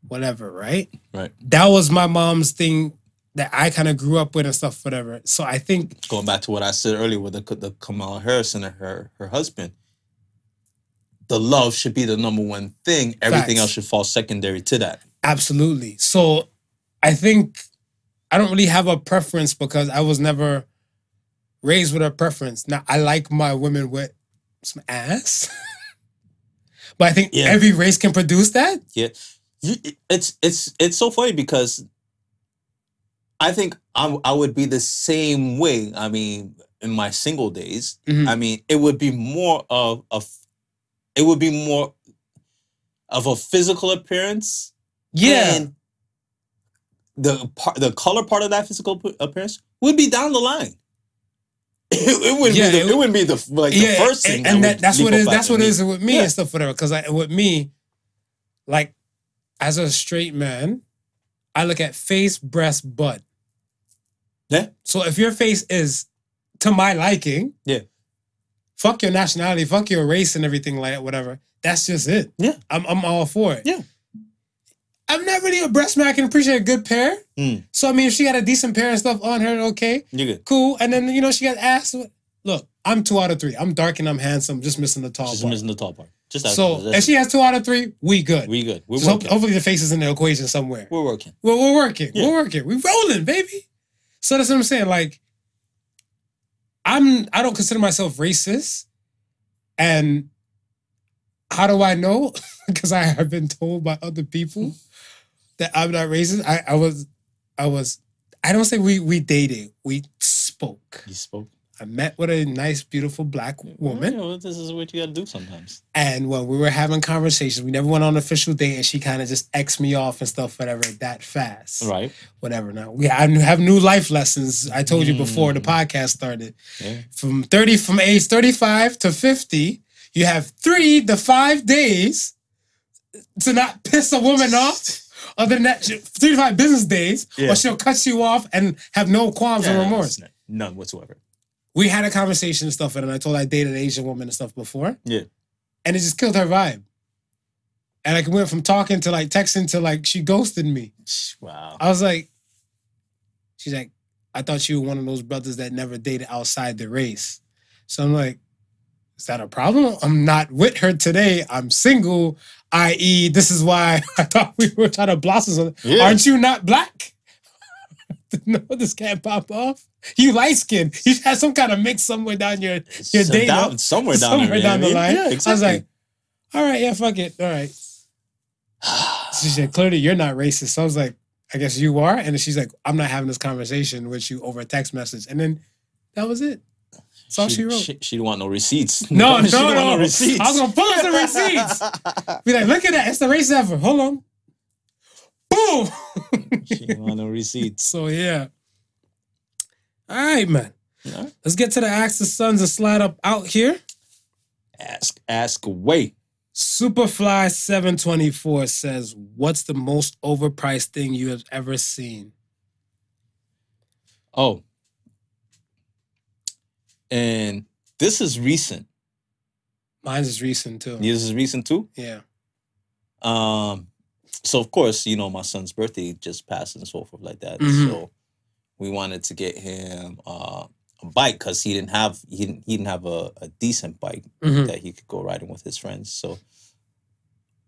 Whatever, right? Right. That was my mom's thing that I kind of grew up with and stuff, whatever. So I think Going back to what I said earlier with the, the Kamala Harris and her her husband, the love should be the number one thing. Everything Facts. else should fall secondary to that. absolutely. So I think I don't really have a preference because I was never raised with a preference. Now I like my women with some ass. (laughs) but I think Yeah. every race can produce that. Yeah, you, it's it's it's so funny because I think I I would be the same way. I mean, in my single days, Mhm. I mean, it would be more of a, it would be more of a physical appearance. Yeah. and the part, the color part of that physical appearance would be down the line. It, it wouldn't Yeah, be the, it- it, wouldn't be the like the first thing. and, and that that, that's what it is. That's at what it with me Yeah. and stuff, whatever. Because with me, like as a straight man, I look at face, breast, butt. Yeah. So if your face is to my liking, Yeah. fuck your nationality, fuck your race, and everything like whatever. That's just it. Yeah. I'm I'm all for it. Yeah. I'm not really a breast man. I can appreciate a good pair. Mm. So I mean, if she got a decent pair and stuff on her, okay You're good. cool. And then you know she got ass. Look, I'm two out of three. I'm dark and I'm handsome, just missing the tall Just part. missing the top part. Just So if she has two out of three, we good. We good. We're So working. hopefully the face is in the equation somewhere. We're working. Well, we're working. Yeah. We're working. We're rolling, baby. So that's what I'm saying. Like, I'm I don't consider myself racist. And how do I know? (laughs) Because I have been told by other people mm-hmm. that I'm not racist. I, I was I was I don't say we we dated. We spoke. You spoke. I met with a nice, beautiful black woman. You know, this is what you got to do sometimes. And when we were having conversations, we never went on an official date, and she kind of just X me off and stuff, whatever, that fast. Right. Whatever. Now we I have new life lessons. I told you before the Mm. podcast started. Yeah. From 30, from age 35 to 50, you have three to five days to not piss a woman off (laughs) Other than that, three to five business days, Yeah. or she'll cut you off and have no qualms Yeah, or remorse. None whatsoever. We had a conversation and stuff, and I told her I dated an Asian woman and stuff before, Yeah. and it just killed her vibe. And like, went from talking to like texting to like she ghosted me. Wow. I was like, she's like, I thought you were one of those brothers that never dated outside the race. So I'm like, is that a problem? I'm not with her today. I'm single, i.e., this is why (laughs) I thought we were trying to blossom. Yeah. Aren't you not black? (laughs) no, this can't pop off. You light skinned. You had some kind of mix somewhere down your your So data. down- somewhere down somewhere there, down the you know what I line. Yeah, I was like, all right, yeah, fuck it. All right. She said, clearly you're not racist. So I was like, I guess you are. And she's like, I'm not having this conversation with you over a text message. And then that was it. That's all she, wrote. She, she didn't want no receipts. no, (laughs) she no, no. want receipts. I was gonna pull up the receipts. (laughs) Be like, look at that. It's the race ever. Hold on. Boom. she didn't want no receipts. (laughs) so yeah. All right, man. Let's get to the Ask the Sons and slide up out here. Ask, ask away. Superfly 724 says, What's the most overpriced thing you have ever seen? Oh. And this is recent. Mine's is recent too. This is recent too. Yeah. Um, so of course, you know, my son's birthday just passed and so forth like that. Mhm. So we wanted to get him uh, a bike because he didn't have he didn't he didn't have a, a decent bike Mhm. that he could go riding with his friends. So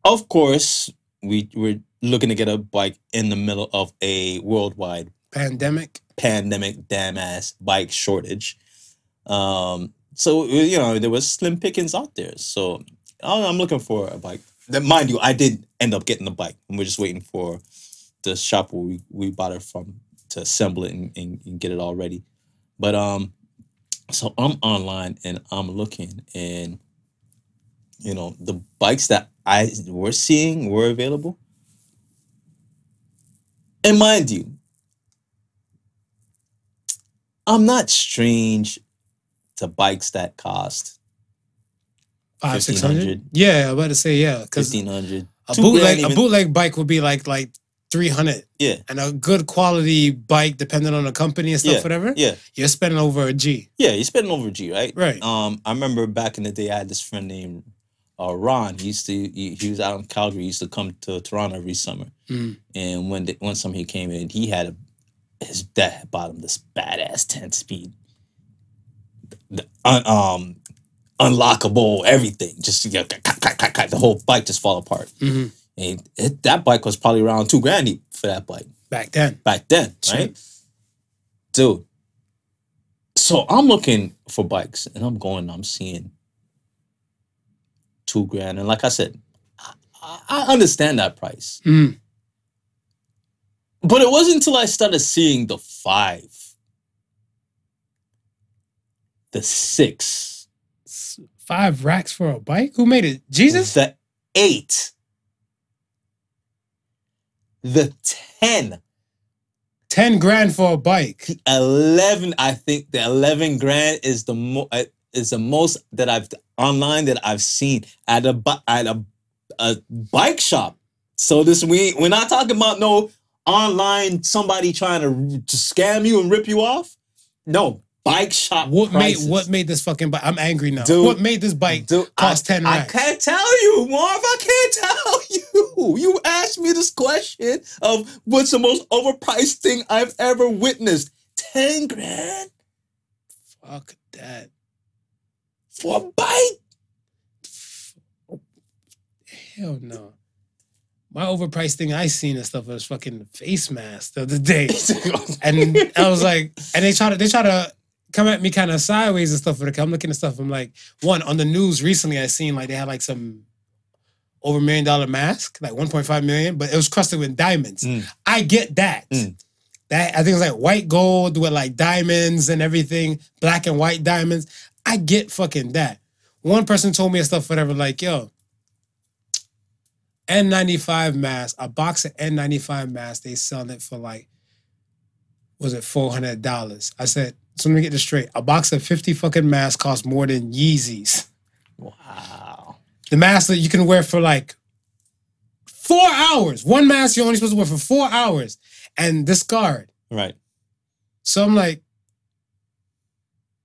of course, we we're looking to get a bike in the middle of a worldwide Pandemic. pandemic damn ass bike shortage. Um, so you know there was slim pickings out there. So I'm looking for a bike. Mind you, I did end up getting the bike, and we're just waiting for the shop where we, we bought it from to assemble it and, and, and get it all ready. But um, so I'm online and I'm looking, and you know the bikes that I were seeing were available. And mind you, I'm not strange to bikes that cost Five, six hundred. Yeah, I'm about to say yeah. Fifteen hundred. a bootleg a bootleg bike would be like like three hundred. Yeah, And a good quality bike, depending on the company and stuff, Yeah, whatever, yeah, you're spending over a G. yeah. You're spending over a g right? Right. Um, I remember back in the day, I had this friend named uh, Ron. He used to he, he was out in Calgary. He used to come to Toronto every summer. Mm. And when the, one summer he came in, he had a his bought him this badass ten speed, the, un, um, unlockable everything. Just you know, the whole bike just fall apart. hmm And it, that bike was probably around two grand for that bike Back then. back then, right? Dude. So I'm looking for bikes and I'm going, I'm seeing two grand. And like I said, I, I- I understand that price. Mm. But it wasn't until I started seeing the five, the six, Five racks for a bike? Who made it? Jesus? the eight, the 10, 10 grand for a bike. 11 i think the 11 grand is the mo- uh, is the most that i've online that i've seen at a at a, a bike shop. So this we we're not talking about no online somebody trying to, to scam you and rip you off. No bike shop What prices. made what made this fucking bike? I'm angry now. Dude. what made this bike Dude, cost I, 10 I racks? can't tell you, Marv. I can't tell (laughs) you. You asked me this question of what's the most overpriced thing I've ever witnessed. 10 grand Fuck that. for a bike? Hell no. My overpriced thing I seen and stuff was fucking face mask the other day. (laughs) And I was like, and they try to they try to come at me kind of sideways and stuff. But I'm looking at stuff. I'm like, one on the news recently, I seen like they had like some over a million dollar mask, like 1.5 million, but it was crusted with diamonds. Mm. I get that. Mm. That I think it's like white gold with like diamonds and everything, black and white diamonds. I get fucking that. One person told me and stuff, whatever, like, yo, N95 mask, a box of N95 mask, they selling it for like, was it $400? I said, so let me get this straight. A box of 50 fucking masks costs more than Yeezys. Wow. The mask that you can wear for like four hours. One mask you're only supposed to wear for four hours and discard. Right. So I'm like,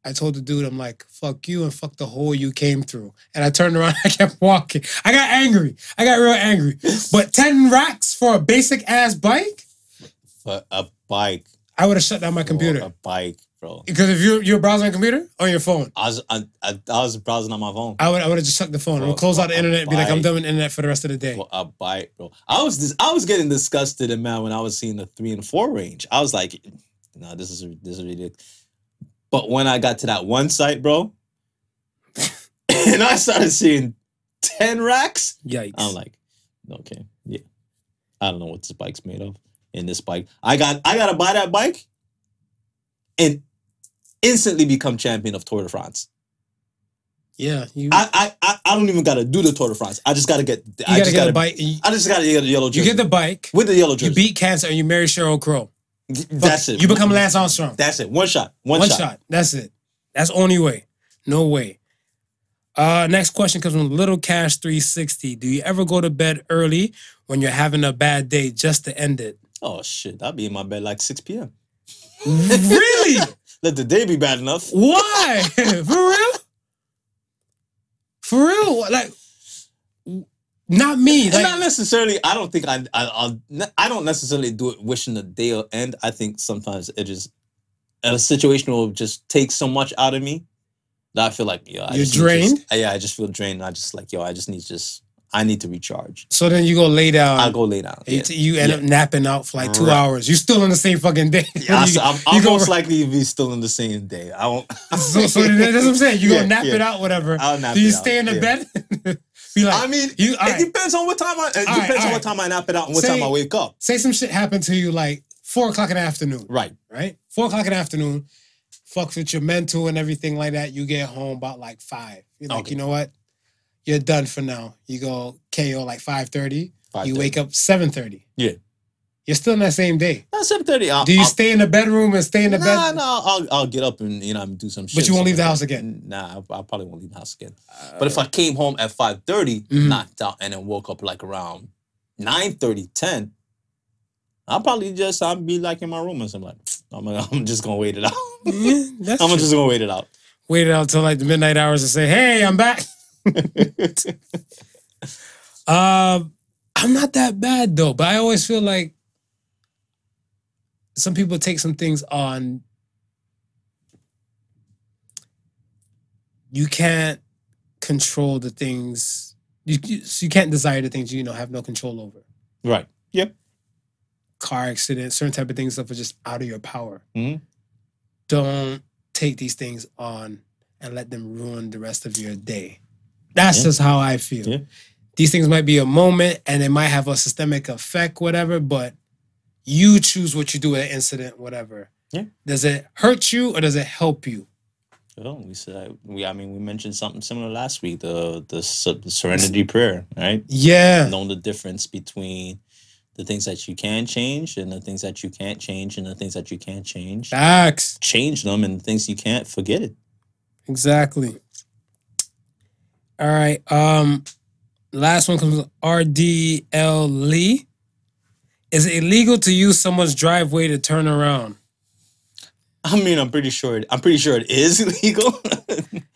I told the dude, I'm like, fuck you and fuck the hole you came through. And I turned around, (laughs) I kept walking. I got angry. I got real angry. But 10 racks for a basic ass bike, For a bike. I would have shut down my computer. A bike, bro. Because if you're you're browsing on computer or your phone, I was I, I, I was browsing on my phone. I would I would have just shut the phone. I would Bro, close out the internet and be like, I'm done with internet for the rest of the day. Well, a bike, bro. I was dis- I was getting disgusted, and man, when I was seeing the three and four range, I was like, "No, this is this is ridiculous." But when I got to that one site, bro, (laughs) and I started seeing ten racks, Yikes. I'm like, "Okay, yeah, I don't know what this bike's made of." In this bike, I got I gotta buy that bike, and instantly become champion of Tour de France. yeah, you, I I I, don't even gotta do the Tour de France. I just gotta get. you I gotta just get gotta a bike. You, I just gotta get the yellow you jersey. get the bike, with the yellow jersey. you beat cancer, and you marry Sheryl Crow. That's it. You become Lance Armstrong. That's it. One shot. One, One shot. shot. That's it. That's only way. No way. Uh, next question comes from Little Cash 360. Do you ever go to bed early when you're having a bad day just to end it? Oh shit! I'll be in my bed like six p.m. really? (laughs) Let the day be bad enough. Why? (laughs) For real? For real? Like, not me. Like, not necessarily. I don't think I. I. I'll, I don't necessarily do it wishing the day will end. I think sometimes it just a situation will just take so much out of me that I feel like yo. I You're just need just- drained? yeah, I just feel drained. I just like yo. I just need to just. I need to recharge. so then you go lay down. I'll go lay down. You, Yeah. you end Yeah. up napping out for like two Right. hours. You're still in the same fucking day. Yeah, (laughs) You- I, am you I'll go- most likely be still in the same day. I won't. (laughs) so, so that's what I'm saying. You (laughs) Yeah, go nap it out, whatever. I'll nap Do you stay out, in the bed? Be like, I mean, you- it alright. depends on what time I. It Alright, depends on what time I nap it out and what Say- time I wake up. say some shit happened to you like four o'clock in the afternoon, Right. right? Four o'clock in the afternoon, fucks with your mental and everything like that. You get home about like five. You're like, Okay. you know what? You're done for now. You go KO like five thirty. You wake up seven thirty. Yeah. You're still in that same day. Seven thirty. Do you stay in the bedroom and stay in the Nah, bed? no, I'll I'll get up and you know do some shit. But you won't leave the house again? Nah, I, I probably won't leave the house again. but if I came home at five Mhm. knocked out, and then woke up like around 9 10, I'll probably just I'll be like in my room and something like I'm gonna, (laughs) I'm just gonna wait it out. Yeah, (laughs) I'm true. just gonna wait it out. wait it out till like the midnight hours and say, "Hey, I'm back." (laughs) Um, I'm not that bad though, but I always feel like some people take some things on. You can't control the things you you, so you can't desire the things you know have no control over. right. Yep. Car accident, certain type of things stuff are just out of your power. Mhm. Don't take these things on and let them ruin the rest of your day. That's Yeah. just how I feel. Yeah. These things might be a moment and it might have a systemic effect, whatever, but you choose what you do at an incident, whatever. Yeah. Does it hurt you or does it help you? Well, we said we. I mean, we mentioned something similar last week. The the, the serenity prayer, right? Yeah. Knowing the difference between the things that you can change and the things that you can't change and the things that you can't change. Facts. Change them and the things you can't forget it. Exactly. All right. Um, last one comes RDL Lee. Is it illegal to use someone's driveway to turn around? I mean, I'm pretty sure. It, I'm pretty sure it is (laughs) illegal.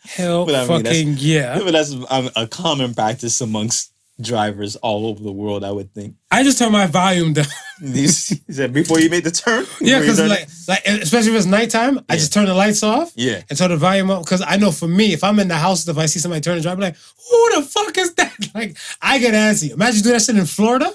Hell But I mean, fucking yeah. (laughs) but that's um, a common practice amongst drivers all over the world. I would think. I just turn my volume down. (laughs) Is that before you made the turn. (laughs) yeah, because like, like especially if it's nighttime, I just turn the lights off yeah, and turn the volume up. Because I know for me, if I'm in the house, if I see somebody turn the drive, I'm like, who the fuck is that? (laughs) Like, I get antsy. Imagine doing that shit in Florida,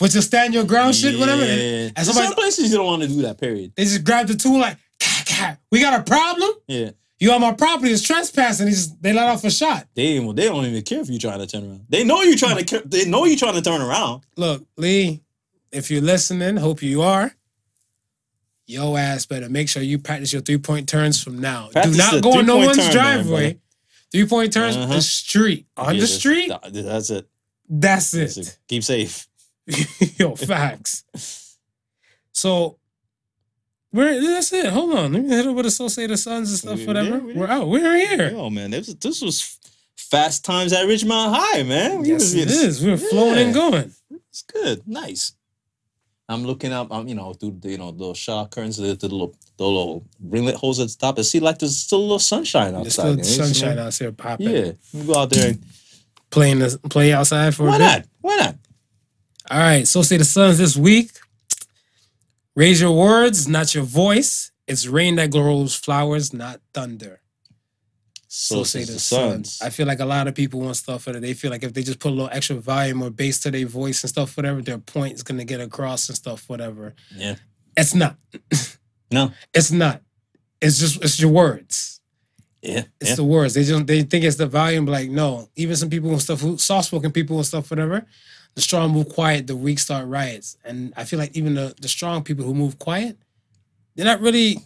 with your stand your ground shit, whatever. Yeah. And, some places you don't want to do that. Period. they just grab the tool like, "Ka, ka, we got a problem. Yeah, You on my property is trespassing. He just they let off a shot. they they don't even care if you're trying to turn around. They know you're trying to. They know you're trying to turn around. Look, Lee, if you're listening, hope you are. Yo ass better make sure you practice your three point turns from now. Practice Do not go on no one's turn, driveway. three point turns Uh-huh. the street. On Yeah, the street, th- That's it. that's That's it. it. Keep safe. (laughs) Yo, facts. (laughs) So we're that's it. Hold on. Let me hit up with Associated Sons and stuff, We- whatever. yeah, we- We're out. We're here. Yo, man, this was, this was fast times at Richmond High, man. We Yes, was it is. We're flowing and going. It's good. Nice. I'm looking up, I'm you know, through the, you know, the shower curtains, the, the little, the little ringlet holes at the top, and see like there's still a little sunshine outside. There's outside. still sunshine out here popping. Yeah, we go out there and Playing the play outside for a why bit. not? Why not? All right. So say the Suns this week. Raise your words, not your voice. It's rain that grows flowers, not thunder. So, say the Suns. I feel like a lot of people want stuff for it. They feel like if they just put a little extra volume or bass to their voice and stuff, whatever, their point is gonna get across and stuff, whatever. Yeah. It's not. No. (laughs) It's not. It's just it's your words. Yeah. It's yeah. the words. They just they think it's the volume. But like no, even some people and stuff, who soft spoken people and stuff, whatever. The strong move quiet. The weak start riots. And I feel like even the the strong people who move quiet, they're not really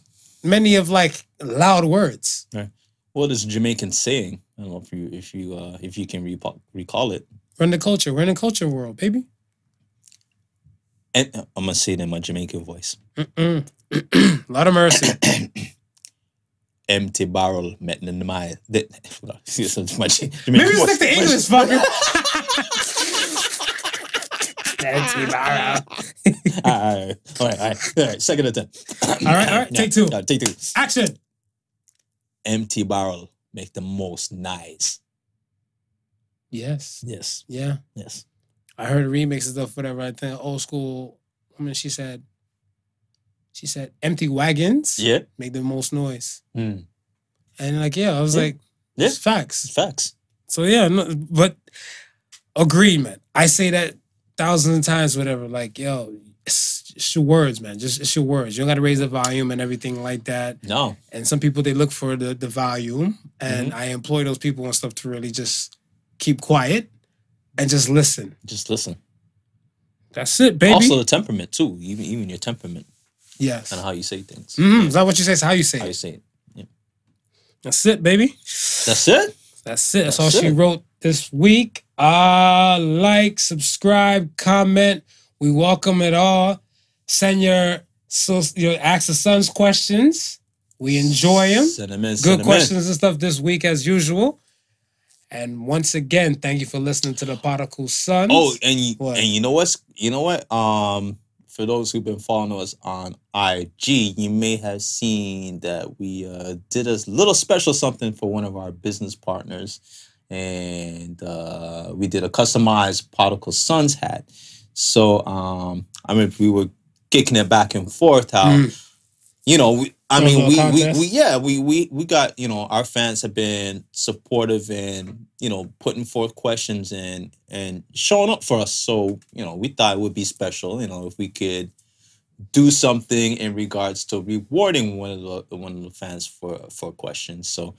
many of like loud words. Right. What is Jamaican saying? I don't know if you if you uh if you can repo- recall it. We're in the culture. We're in the culture world, baby. And I'm gonna say it in my Jamaican voice. Mm-mm. (clears throat) lot of mercy. (clears throat) Empty barrel met in (laughs) (laughs) my. The, Maybe voice. stick to English, fucker. (laughs) Empty barrel. (laughs) all right, all right, all right, all right. Second attempt. All right, all right. Take two. Uh, take two. Action. Empty barrel make the most nice. Yes. Yes, Yeah. yes. I heard remixes stuff, whatever. I think old school I mean, she said, she said, empty wagons Yeah. make the most noise. Hmm. And like, yeah, I was Yeah. like, Yeah. it's facts. Facts. So yeah, no, but agreement. I say that thousands of times, whatever. Like, yo, it's, it's your words, man. Just it's your words. You don't got to raise the volume and everything like that. No. And some people they look for the the volume, and I employ those people and stuff to really just keep quiet and just listen. Just listen. That's it, baby. Also, the temperament too. Even even your temperament yes. and how you say things. Mm-hmm. Is that what you say? It's how you say How you it. say it. That's it, baby. That's it. That's it. That's, That's all she wrote this week. Uh like, subscribe, comment. We welcome it all. Send your so your ask the sons questions. We enjoy them. Send 'em in, Good send 'em in. questions and stuff this week as usual. And once again, thank you for listening to the Particle Sons. Oh, and you What? and you know what's you know what? Um, for those who've been following us on IG, you may have seen that we uh, did a little special something for one of our business partners, and uh, we did a customized Particle Sons hat. So, um, I mean, we were kicking it back and forth. How Mm. you know, we, I mean, we, we, we, yeah, we, we, we got, you know, our fans have been supportive and, you know, putting forth questions and, and showing up for us. So, you know, we thought it would be special, you know, if we could do something in regards to rewarding one of the, one of the fans for, for questions. So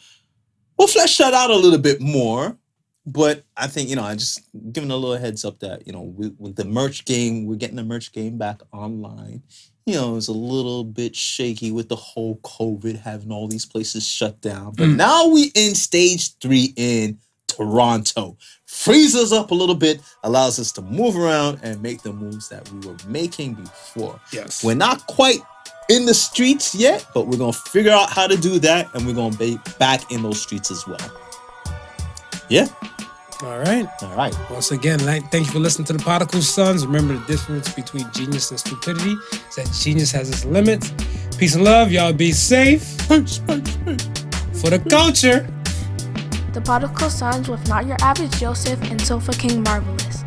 we'll flesh that out a little bit more. But I think, you know, I just giving a little heads up that, you know, with, with the merch game, we're getting the merch game back online you know, it's a little bit shaky with the whole COVID having all these places shut down. But Mm. now we in stage three in Toronto. Frees us up a little bit, allows us to move around and make the moves that we were making before. yes. We're not quite in the streets yet, but we're gonna figure out how to do that, and we're gonna be back in those streets as well. Yeah. All right. All right. Once again, like, thank you for listening to the Particle Sons. Remember the difference between genius and stupidity is that genius has its limits. Peace and love. Y'all be safe. For the culture. The Particle Sons with Not Your Average Joseph and Sofa King Marvelous.